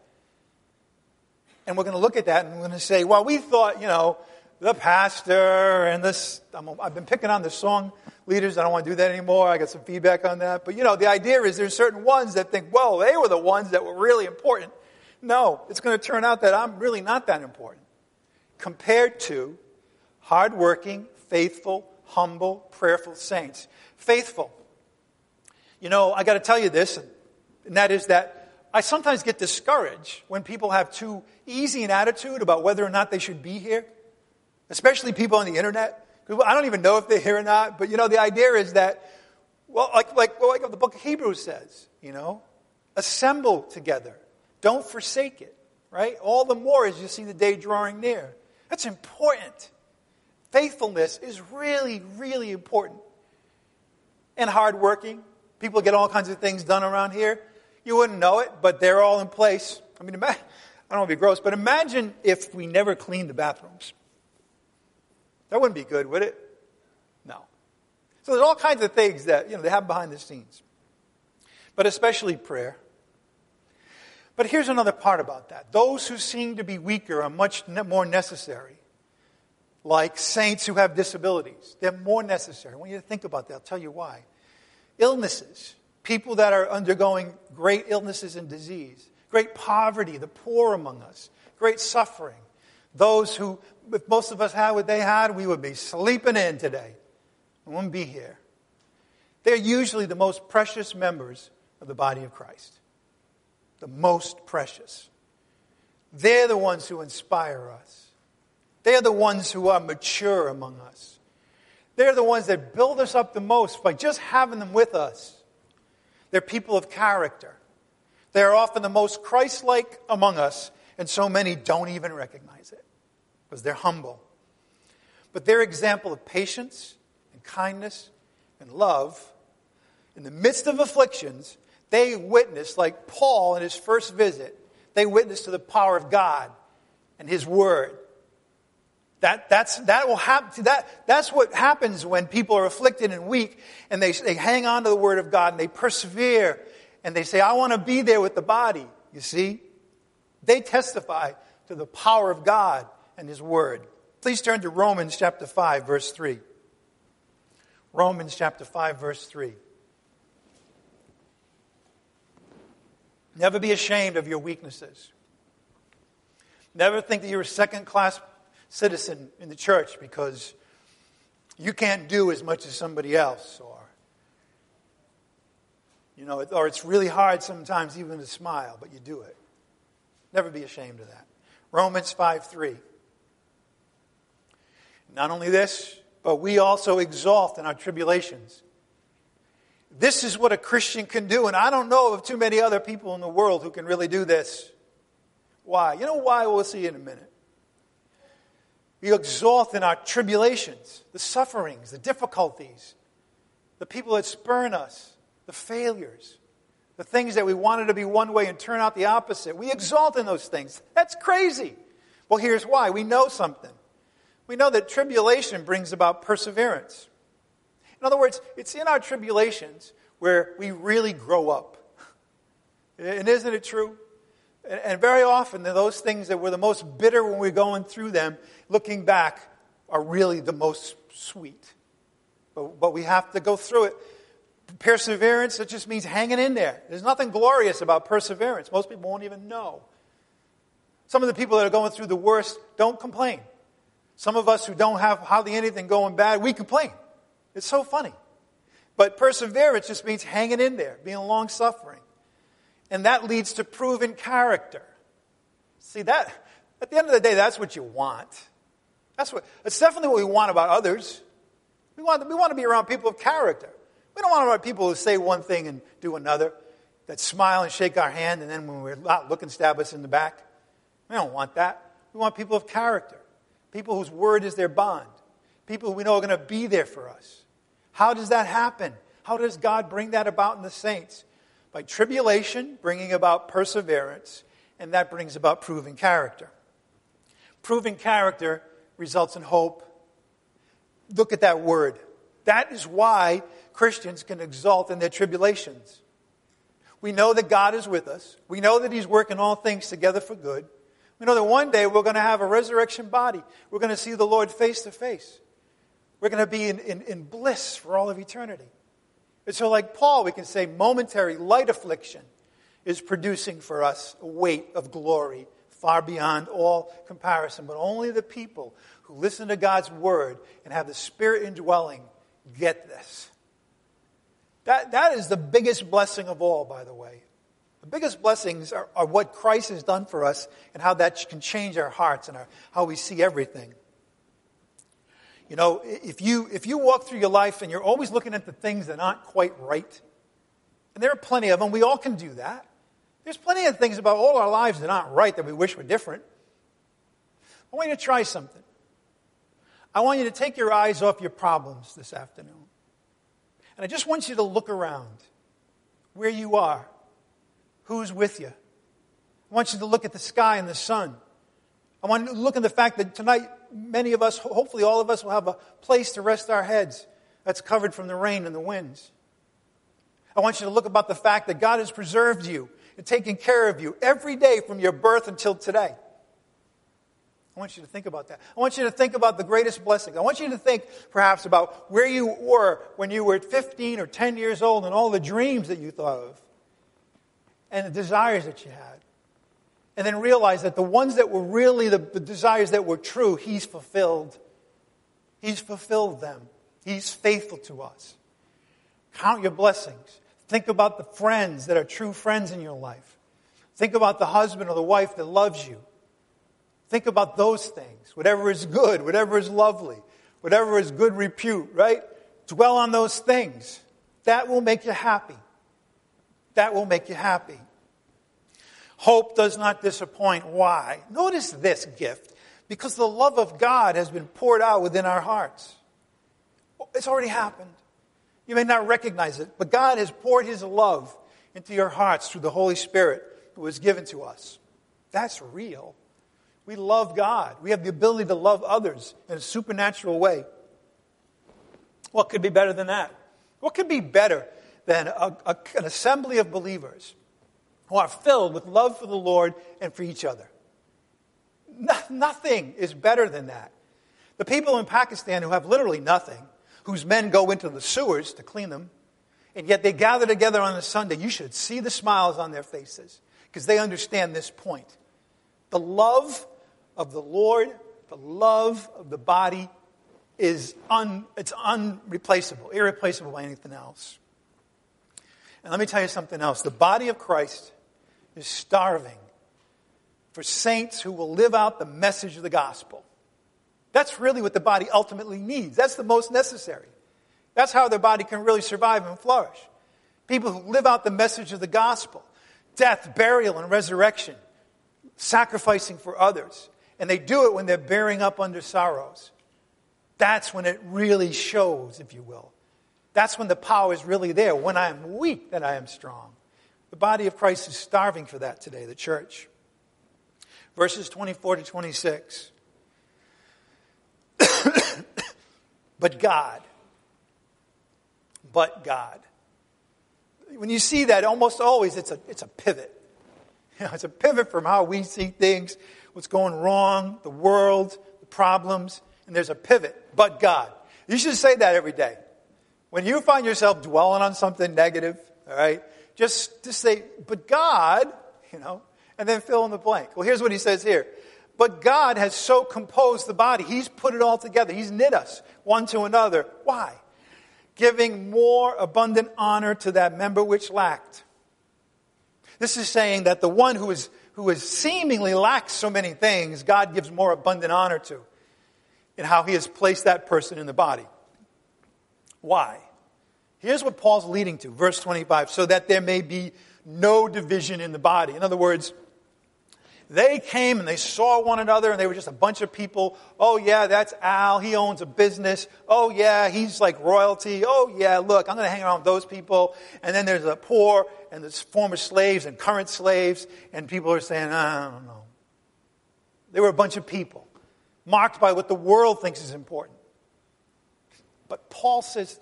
and we're going to look at that and we're going to say, well, we thought, you know, the pastor and this, i have been picking on the song leaders. I don't want to do that anymore. I got some feedback on that. But, you know, the idea is there's certain ones that think, well, they were the ones that were really important. No, it's going to turn out that I'm really not that important compared to hardworking, faithful, humble, prayerful saints. Faithful. You know, I got to tell you this, and that is that I sometimes get discouraged when people have too easy an attitude about whether or not they should be here, especially people on the internet. I don't even know if they're here or not, but you know, the idea is that, well, like, like, well, like the book of Hebrews says, you know, assemble together. Don't forsake it, right? All the more as you see the day drawing near. That's important. Faithfulness is really, really important. And hardworking. People get all kinds of things done around here. You wouldn't know it, but they're all in place. I mean, I don't want to be gross, but imagine if we never cleaned the bathrooms. That wouldn't be good, would it? No. So there's all kinds of things that, you know, they happen behind the scenes. But especially prayer. But here's another part about that. Those who seem to be weaker are much more necessary. Like saints who have disabilities. They're more necessary. I want you to think about that. I'll tell you why. Illnesses. People that are undergoing great illnesses and disease. Great poverty, the poor among us. Great suffering. Those who, if most of us had what they had, we would be sleeping in today. We wouldn't be here. They're usually the most precious members of the body of Christ the most precious. They're the ones who inspire us. They're the ones who are mature among us. They're the ones that build us up the most by just having them with us. They're people of character. They're often the most Christ like among us, and so many don't even recognize it because they're humble. But their example of patience and kindness and love in the midst of afflictions they witnessed, like Paul in his first visit, they witnessed to the power of God and his word. That, that's, that will happen, that, that's what happens when people are afflicted and weak and they, they hang on to the word of God and they persevere and they say, I want to be there with the body. You see? They testify to the power of God and his word. Please turn to Romans chapter 5, verse 3. Romans chapter 5, verse 3. Never be ashamed of your weaknesses. Never think that you're a second class citizen in the church because you can't do as much as somebody else or you know or it's really hard sometimes even to smile but you do it never be ashamed of that romans 5 3 not only this but we also exalt in our tribulations this is what a Christian can do, and I don't know of too many other people in the world who can really do this. Why? You know why? We'll see in a minute. We exalt in our tribulations, the sufferings, the difficulties, the people that spurn us, the failures, the things that we wanted to be one way and turn out the opposite. We exalt in those things. That's crazy. Well, here's why. We know something. We know that tribulation brings about perseverance. In other words, it's in our tribulations where we really grow up. And isn't it true? And very often, those things that were the most bitter when we are going through them, looking back, are really the most sweet. But, but we have to go through it. Perseverance, it just means hanging in there. There's nothing glorious about perseverance. Most people won't even know. Some of the people that are going through the worst don't complain. Some of us who don't have hardly anything going bad, we complain. It's so funny. But perseverance just means hanging in there, being long suffering. And that leads to proven character. See, that, at the end of the day, that's what you want. That's what, it's definitely what we want about others. We want, we want to be around people of character. We don't want to be around people who say one thing and do another, that smile and shake our hand, and then when we're not look and stab us in the back. We don't want that. We want people of character, people whose word is their bond, people who we know are going to be there for us. How does that happen? How does God bring that about in the saints? By tribulation, bringing about perseverance, and that brings about proven character. Proven character results in hope. Look at that word. That is why Christians can exult in their tribulations. We know that God is with us. We know that He's working all things together for good. We know that one day we're going to have a resurrection body. We're going to see the Lord face to face. We're going to be in, in, in bliss for all of eternity. And so, like Paul, we can say momentary light affliction is producing for us a weight of glory far beyond all comparison. But only the people who listen to God's word and have the Spirit indwelling get this. That, that is the biggest blessing of all, by the way. The biggest blessings are, are what Christ has done for us and how that can change our hearts and our, how we see everything. You know, if you, if you walk through your life and you're always looking at the things that aren't quite right, and there are plenty of them, we all can do that. There's plenty of things about all our lives that aren't right that we wish were different. I want you to try something. I want you to take your eyes off your problems this afternoon. And I just want you to look around where you are, who's with you. I want you to look at the sky and the sun. I want you to look at the fact that tonight, many of us, hopefully all of us, will have a place to rest our heads that's covered from the rain and the winds. I want you to look about the fact that God has preserved you and taken care of you every day from your birth until today. I want you to think about that. I want you to think about the greatest blessing. I want you to think perhaps about where you were when you were 15 or 10 years old and all the dreams that you thought of and the desires that you had. And then realize that the ones that were really the, the desires that were true, He's fulfilled. He's fulfilled them. He's faithful to us. Count your blessings. Think about the friends that are true friends in your life. Think about the husband or the wife that loves you. Think about those things. Whatever is good, whatever is lovely, whatever is good repute, right? Dwell on those things. That will make you happy. That will make you happy. Hope does not disappoint. Why? Notice this gift. Because the love of God has been poured out within our hearts. It's already happened. You may not recognize it, but God has poured His love into your hearts through the Holy Spirit who was given to us. That's real. We love God. We have the ability to love others in a supernatural way. What could be better than that? What could be better than a, a, an assembly of believers who are filled with love for the Lord and for each other? No, nothing is better than that. The people in Pakistan who have literally nothing whose men go into the sewers to clean them, and yet they gather together on a Sunday, you should see the smiles on their faces because they understand this point. The love of the Lord, the love of the body is un, it's unreplaceable, irreplaceable by anything else. And let me tell you something else. The body of Christ is starving for saints who will live out the message of the gospel. That's really what the body ultimately needs. That's the most necessary. That's how their body can really survive and flourish. People who live out the message of the gospel death, burial, and resurrection, sacrificing for others. And they do it when they're bearing up under sorrows. That's when it really shows, if you will. That's when the power is really there. When I am weak, then I am strong. The body of Christ is starving for that today, the church. Verses 24 to 26. but God. But God. When you see that, almost always it's a, it's a pivot. You know, it's a pivot from how we see things, what's going wrong, the world, the problems, and there's a pivot. But God. You should say that every day. When you find yourself dwelling on something negative, all right, just, just say, but God, you know, and then fill in the blank. Well, here's what he says here. But God has so composed the body. He's put it all together. He's knit us one to another. Why? Giving more abundant honor to that member which lacked. This is saying that the one who is, who is seemingly lacks so many things, God gives more abundant honor to in how he has placed that person in the body. Why? Here's what Paul's leading to, verse 25, so that there may be no division in the body. In other words, they came and they saw one another and they were just a bunch of people. Oh, yeah, that's Al. He owns a business. Oh, yeah, he's like royalty. Oh, yeah, look, I'm going to hang around with those people. And then there's the poor and the former slaves and current slaves. And people are saying, I don't know. They were a bunch of people marked by what the world thinks is important. But Paul says,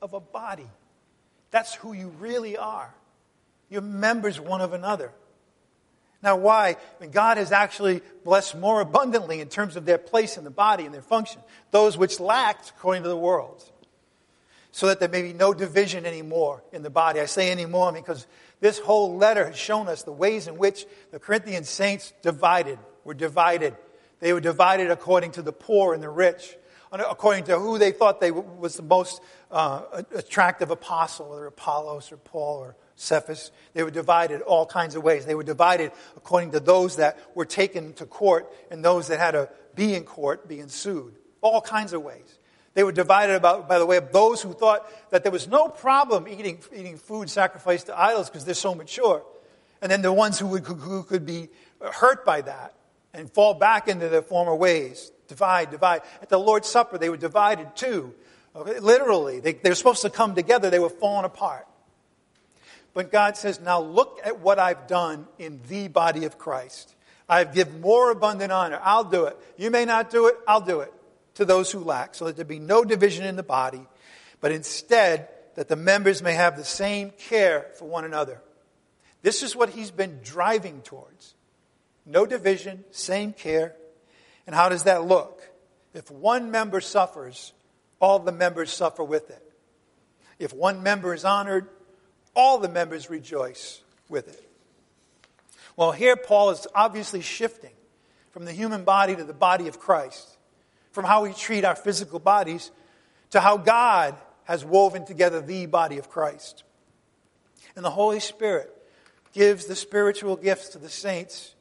of a body. That's who you really are. You're members one of another. Now, why? I mean, God has actually blessed more abundantly in terms of their place in the body and their function, those which lacked according to the world, so that there may be no division anymore in the body. I say anymore because this whole letter has shown us the ways in which the Corinthian saints divided, were divided. They were divided according to the poor and the rich, according to who they thought they was the most uh, attractive apostle, whether Apollos or Paul or Cephas. They were divided all kinds of ways. They were divided according to those that were taken to court and those that had to be in court being sued. All kinds of ways. They were divided about, by the way, of those who thought that there was no problem eating, eating food sacrificed to idols because they're so mature. And then the ones who, would, who could be hurt by that and fall back into their former ways. Divide, divide. At the Lord's Supper, they were divided too. Okay? Literally, they, they were supposed to come together, they were falling apart. But God says, now look at what I've done in the body of Christ. I've given more abundant honor. I'll do it. You may not do it, I'll do it to those who lack, so that there be no division in the body, but instead that the members may have the same care for one another. This is what he's been driving towards. No division, same care. And how does that look? If one member suffers, all the members suffer with it. If one member is honored, all the members rejoice with it. Well, here Paul is obviously shifting from the human body to the body of Christ, from how we treat our physical bodies to how God has woven together the body of Christ. And the Holy Spirit gives the spiritual gifts to the saints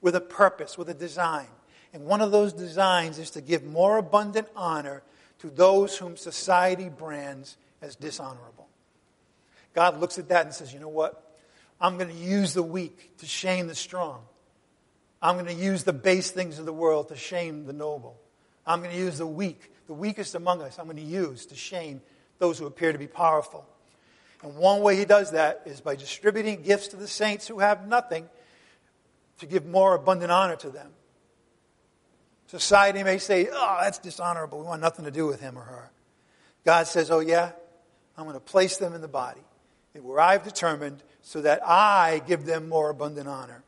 with a purpose, with a design. And one of those designs is to give more abundant honor to those whom society brands as dishonorable. God looks at that and says, you know what? I'm going to use the weak to shame the strong. I'm going to use the base things of the world to shame the noble. I'm going to use the weak, the weakest among us, I'm going to use to shame those who appear to be powerful. And one way he does that is by distributing gifts to the saints who have nothing to give more abundant honor to them. Society may say, oh, that's dishonorable. We want nothing to do with him or her. God says, oh, yeah? I'm going to place them in the body where I've determined so that I give them more abundant honor.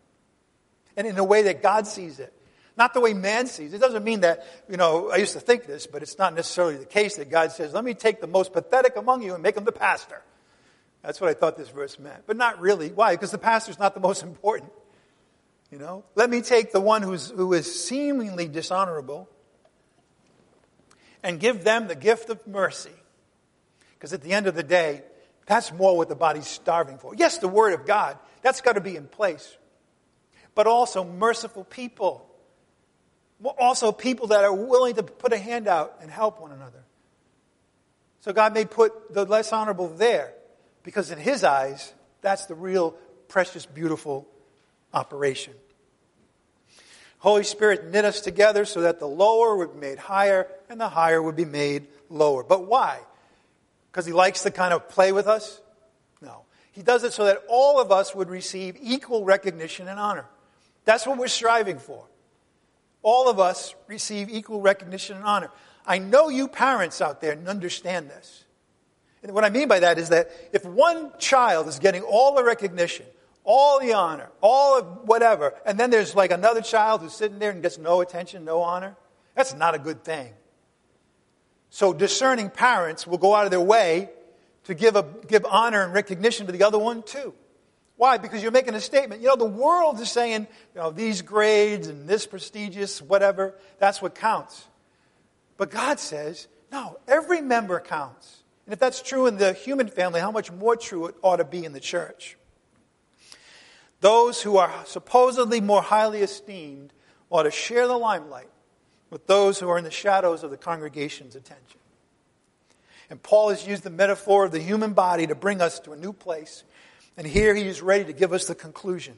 And in a way that God sees it. Not the way man sees it. It doesn't mean that, you know, I used to think this, but it's not necessarily the case that God says, let me take the most pathetic among you and make him the pastor. That's what I thought this verse meant. But not really. Why? Because the pastor's not the most important. You know? Let me take the one who's, who is seemingly dishonorable and give them the gift of mercy. Because at the end of the day, that's more what the body's starving for. Yes, the Word of God, that's got to be in place. But also merciful people. Also, people that are willing to put a hand out and help one another. So, God may put the less honorable there because, in His eyes, that's the real precious, beautiful operation. Holy Spirit knit us together so that the lower would be made higher and the higher would be made lower. But why? Because he likes to kind of play with us? No. He does it so that all of us would receive equal recognition and honor. That's what we're striving for. All of us receive equal recognition and honor. I know you parents out there understand this. And what I mean by that is that if one child is getting all the recognition, all the honor, all of whatever, and then there's like another child who's sitting there and gets no attention, no honor, that's not a good thing. So discerning parents will go out of their way to give, a, give honor and recognition to the other one too. Why? Because you're making a statement. You know, the world is saying, you know, these grades and this prestigious, whatever, that's what counts. But God says, no, every member counts. And if that's true in the human family, how much more true it ought to be in the church. Those who are supposedly more highly esteemed ought to share the limelight with those who are in the shadows of the congregation's attention. And Paul has used the metaphor of the human body to bring us to a new place. And here he is ready to give us the conclusion.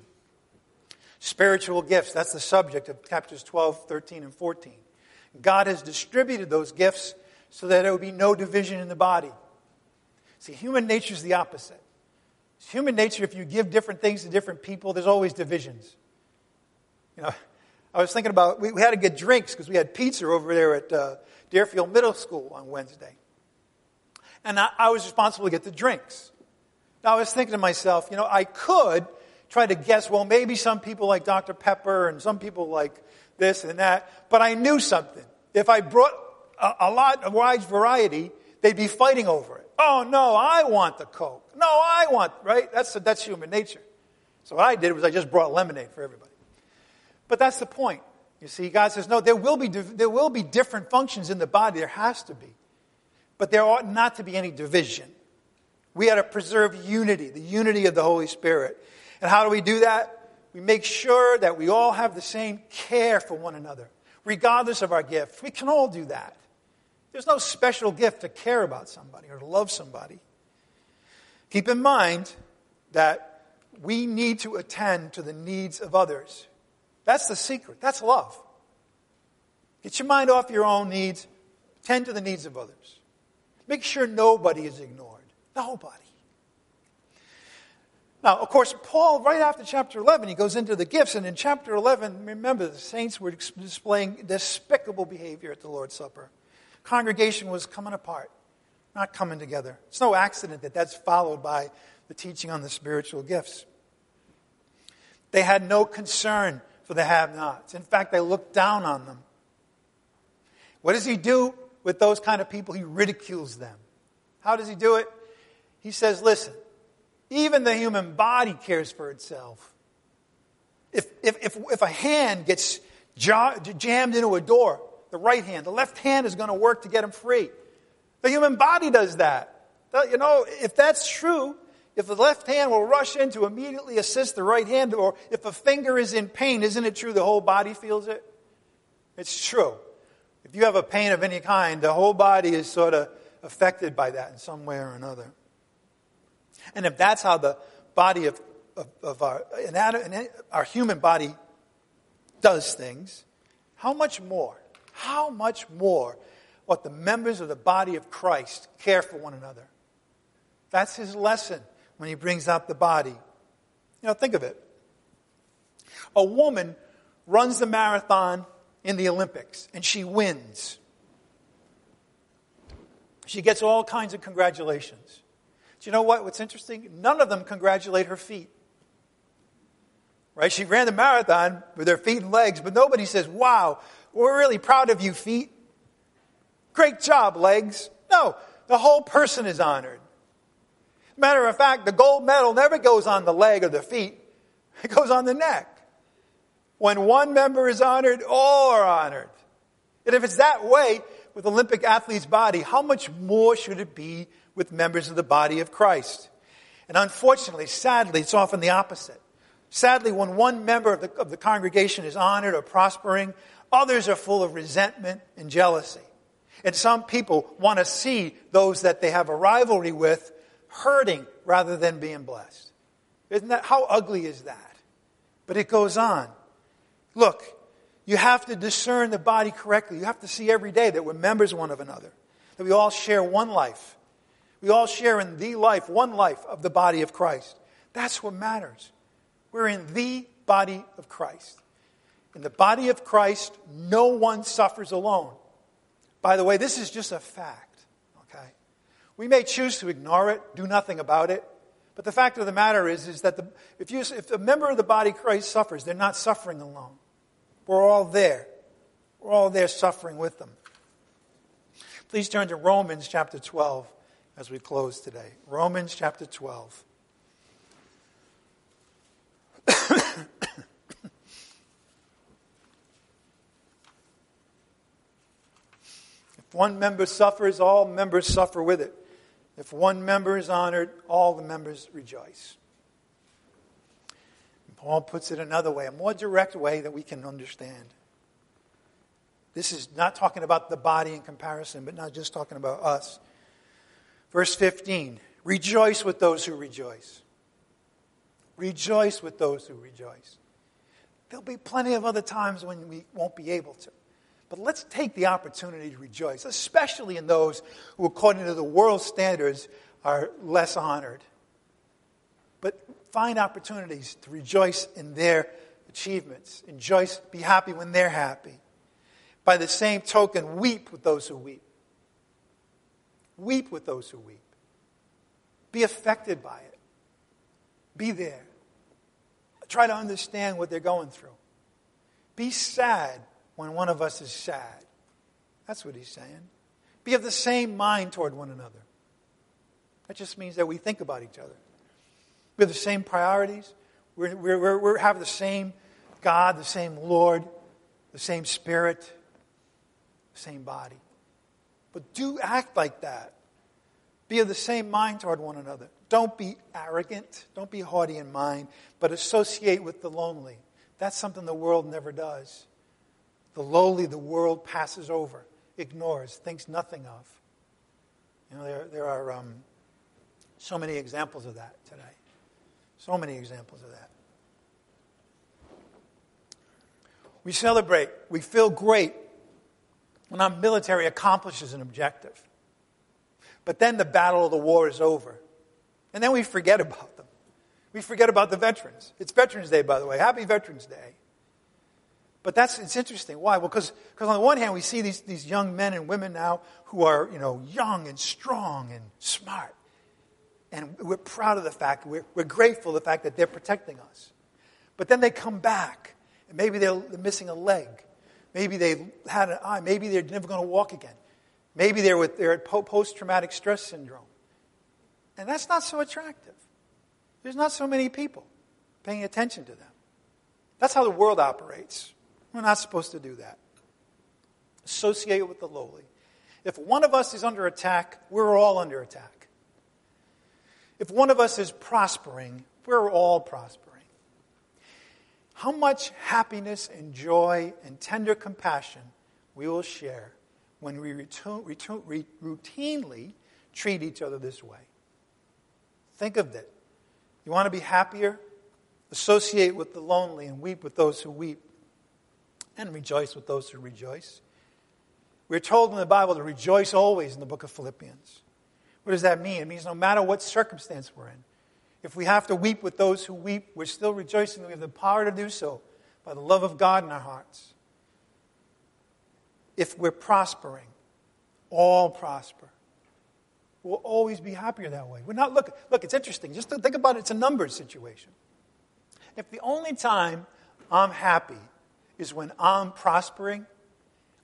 Spiritual gifts, that's the subject of chapters 12, 13, and 14. God has distributed those gifts so that there would be no division in the body. See, human nature is the opposite. It's human nature, if you give different things to different people, there's always divisions. You know, I was thinking about, we, we had to get drinks because we had pizza over there at uh, Deerfield Middle School on Wednesday. And I, I was responsible to get the drinks. Now I was thinking to myself, you know, I could try to guess, well, maybe some people like Dr. Pepper and some people like this and that, but I knew something. If I brought a, a lot, of wide variety, they'd be fighting over it. Oh no, I want the Coke. No, I want, right? That's, that's human nature. So what I did was I just brought lemonade for everybody. But that's the point. You see, God says, no, there will be, there will be different functions in the body. There has to be. But there ought not to be any division. We had to preserve unity, the unity of the Holy Spirit. And how do we do that? We make sure that we all have the same care for one another, regardless of our gift. We can all do that. There's no special gift to care about somebody or to love somebody. Keep in mind that we need to attend to the needs of others. That's the secret. That's love. Get your mind off your own needs, tend to the needs of others. Make sure nobody is ignored. Nobody. Now, of course, Paul, right after chapter 11, he goes into the gifts. And in chapter 11, remember, the saints were displaying despicable behavior at the Lord's Supper. Congregation was coming apart, not coming together. It's no accident that that's followed by the teaching on the spiritual gifts. They had no concern for the have nots. In fact, they looked down on them. What does he do with those kind of people? He ridicules them. How does he do it? He says, listen, even the human body cares for itself. If, if, if, if a hand gets jammed into a door, the right hand, the left hand is going to work to get him free. The human body does that. You know, if that's true, if the left hand will rush in to immediately assist the right hand, or if a finger is in pain, isn't it true the whole body feels it? It's true. If you have a pain of any kind, the whole body is sort of affected by that in some way or another. And if that's how the body of, of, of our, our human body does things, how much more, how much more what the members of the body of Christ care for one another? That's his lesson when he brings up the body. You know, think of it. A woman runs the marathon in the Olympics and she wins. She gets all kinds of congratulations. Do you know what? What's interesting? None of them congratulate her feet. Right? She ran the marathon with her feet and legs, but nobody says, Wow, we're really proud of you, feet. Great job, legs. No, the whole person is honored. Matter of fact, the gold medal never goes on the leg or the feet, it goes on the neck. When one member is honored, all are honored. And if it's that way with Olympic athletes' body, how much more should it be with members of the body of Christ? And unfortunately, sadly, it's often the opposite. Sadly, when one member of the, of the congregation is honored or prospering, others are full of resentment and jealousy. And some people want to see those that they have a rivalry with hurting rather than being blessed. Isn't that, how ugly is that? But it goes on. Look, you have to discern the body correctly. You have to see every day that we're members one of another, that we all share one life. We all share in the life, one life of the body of Christ. That's what matters. We're in the body of Christ. In the body of Christ, no one suffers alone. By the way, this is just a fact. okay? We may choose to ignore it, do nothing about it, but the fact of the matter is, is that the, if, you, if a member of the body of Christ suffers, they're not suffering alone. We're all there. We're all there suffering with them. Please turn to Romans chapter 12 as we close today. Romans chapter 12. if one member suffers, all members suffer with it. If one member is honored, all the members rejoice. And Paul puts it another way, a more direct way that we can understand. This is not talking about the body in comparison, but not just talking about us. Verse 15 Rejoice with those who rejoice. Rejoice with those who rejoice. There'll be plenty of other times when we won't be able to. But let's take the opportunity to rejoice, especially in those who, according to the world's standards, are less honored. But find opportunities to rejoice in their achievements. Enjoy, be happy when they're happy. By the same token, weep with those who weep. Weep with those who weep. Be affected by it. Be there. Try to understand what they're going through. Be sad when one of us is sad. That's what he's saying. Be of the same mind toward one another. That just means that we think about each other. We have the same priorities. We we have the same God, the same Lord, the same Spirit, the same body. But do act like that. Be of the same mind toward one another. Don't be arrogant. Don't be haughty in mind, but associate with the lonely. That's something the world never does. The lowly, the world passes over, ignores, thinks nothing of. You know, there, there are um, so many examples of that today. So many examples of that. We celebrate, we feel great when our military accomplishes an objective. But then the battle of the war is over. And then we forget about them. We forget about the veterans. It's Veterans Day, by the way. Happy Veterans Day. But that's it's interesting. Why? Well, because on the one hand, we see these, these young men and women now who are, you know, young and strong and smart. And we're proud of the fact, we're, we're grateful the fact that they're protecting us. But then they come back, and maybe they're, they're missing a leg. Maybe they had an eye. Maybe they're never going to walk again. Maybe they're, with, they're at post traumatic stress syndrome. And that's not so attractive. There's not so many people paying attention to them. That's how the world operates. We're not supposed to do that. Associate with the lowly. If one of us is under attack, we're all under attack. If one of us is prospering, we're all prospering. How much happiness and joy and tender compassion we will share when we routinely treat each other this way. Think of it. You want to be happier? Associate with the lonely and weep with those who weep, and rejoice with those who rejoice. We're told in the Bible to rejoice always in the book of Philippians. What does that mean? It means no matter what circumstance we're in, if we have to weep with those who weep, we're still rejoicing. We have the power to do so by the love of God in our hearts if we're prospering, all prosper. We'll always be happier that way. We're not look. Look, it's interesting. Just think about it. It's a numbers situation. If the only time I'm happy is when I'm prospering,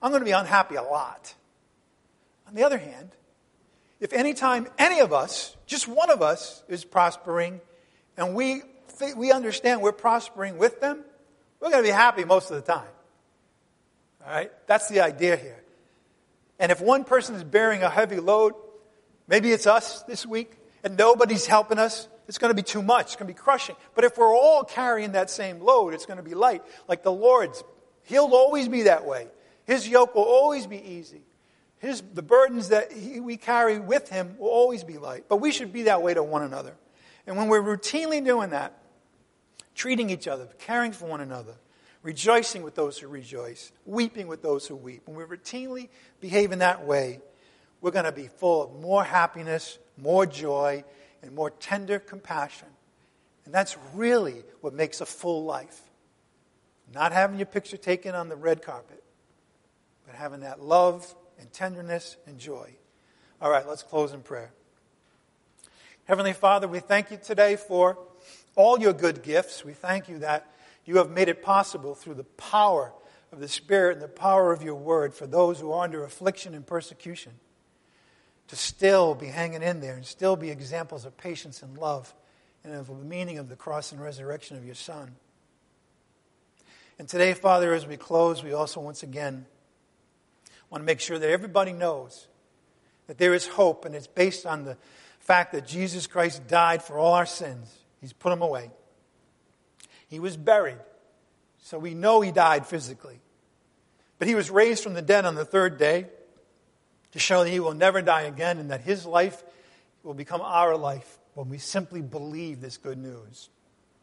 I'm going to be unhappy a lot. On the other hand, if any time any of us, just one of us, is prospering, and we we understand we're prospering with them, we're going to be happy most of the time. All right? That's the idea here. And if one person is bearing a heavy load, maybe it's us this week, and nobody's helping us, it's going to be too much. It's going to be crushing. But if we're all carrying that same load, it's going to be light. Like the Lord's, He'll always be that way. His yoke will always be easy. His, the burdens that he, we carry with Him will always be light. But we should be that way to one another. And when we're routinely doing that, treating each other, caring for one another, rejoicing with those who rejoice, weeping with those who weep. When we're routinely behave in that way, we're going to be full of more happiness, more joy, and more tender compassion. And that's really what makes a full life. Not having your picture taken on the red carpet, but having that love and tenderness and joy. All right, let's close in prayer. Heavenly Father, we thank you today for all your good gifts. We thank you that you have made it possible through the power of the Spirit and the power of your word for those who are under affliction and persecution to still be hanging in there and still be examples of patience and love and of the meaning of the cross and resurrection of your Son. And today, Father, as we close, we also once again want to make sure that everybody knows that there is hope, and it's based on the fact that Jesus Christ died for all our sins. He's put them away. He was buried. So we know he died physically. But he was raised from the dead on the third day to show that he will never die again and that his life will become our life when we simply believe this good news.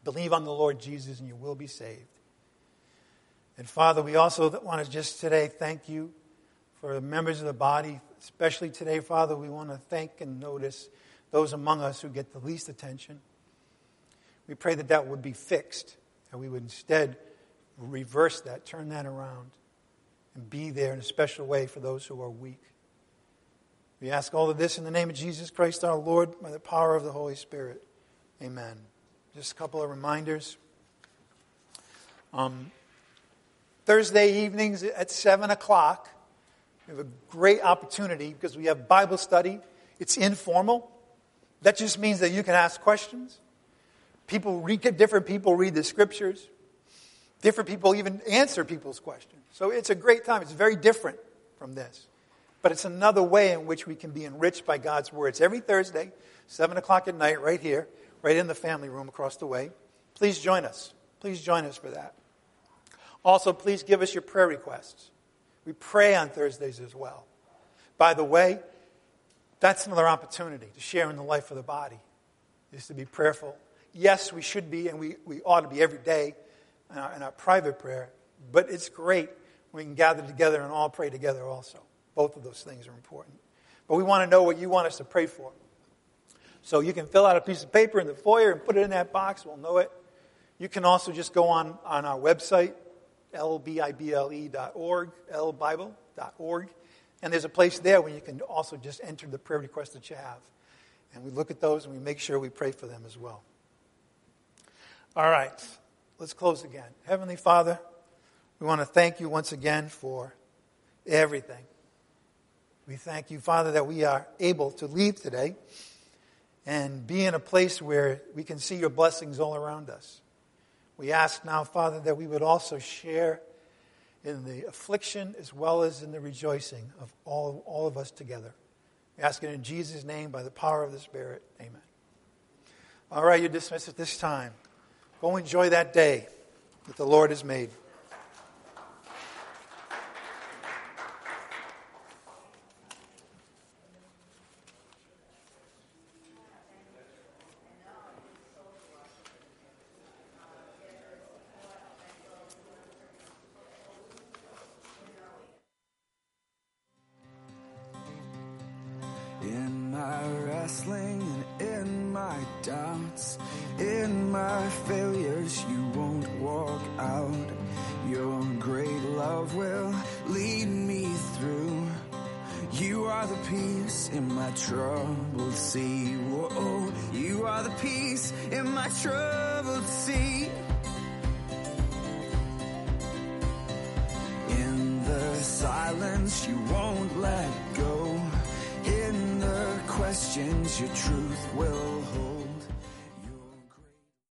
Believe on the Lord Jesus and you will be saved. And Father, we also want to just today thank you for the members of the body, especially today, Father. We want to thank and notice those among us who get the least attention. We pray that that would be fixed, that we would instead reverse that, turn that around, and be there in a special way for those who are weak. We ask all of this in the name of Jesus Christ our Lord by the power of the Holy Spirit. Amen. Just a couple of reminders. Um, Thursday evenings at 7 o'clock, we have a great opportunity because we have Bible study. It's informal. That just means that you can ask questions. People read, different people read the scriptures. Different people even answer people's questions. So it's a great time. It's very different from this. But it's another way in which we can be enriched by God's words. Every Thursday, 7 o'clock at night, right here, right in the family room across the way. Please join us. Please join us for that. Also, please give us your prayer requests. We pray on Thursdays as well. By the way, that's another opportunity to share in the life of the body, is to be prayerful. Yes, we should be, and we, we ought to be every day in our, in our private prayer, but it's great we can gather together and all pray together also. Both of those things are important. But we want to know what you want us to pray for. So you can fill out a piece of paper in the foyer and put it in that box. We'll know it. You can also just go on, on our website, lbible.org, lbible.org, and there's a place there where you can also just enter the prayer requests that you have. And we look at those and we make sure we pray for them as well. All right, let's close again. Heavenly Father, we want to thank you once again for everything. We thank you, Father, that we are able to leave today and be in a place where we can see your blessings all around us. We ask now, Father, that we would also share in the affliction as well as in the rejoicing of all, all of us together. We ask it in Jesus' name by the power of the Spirit. Amen. All right, you're dismissed at this time. Go enjoy that day that the Lord has made.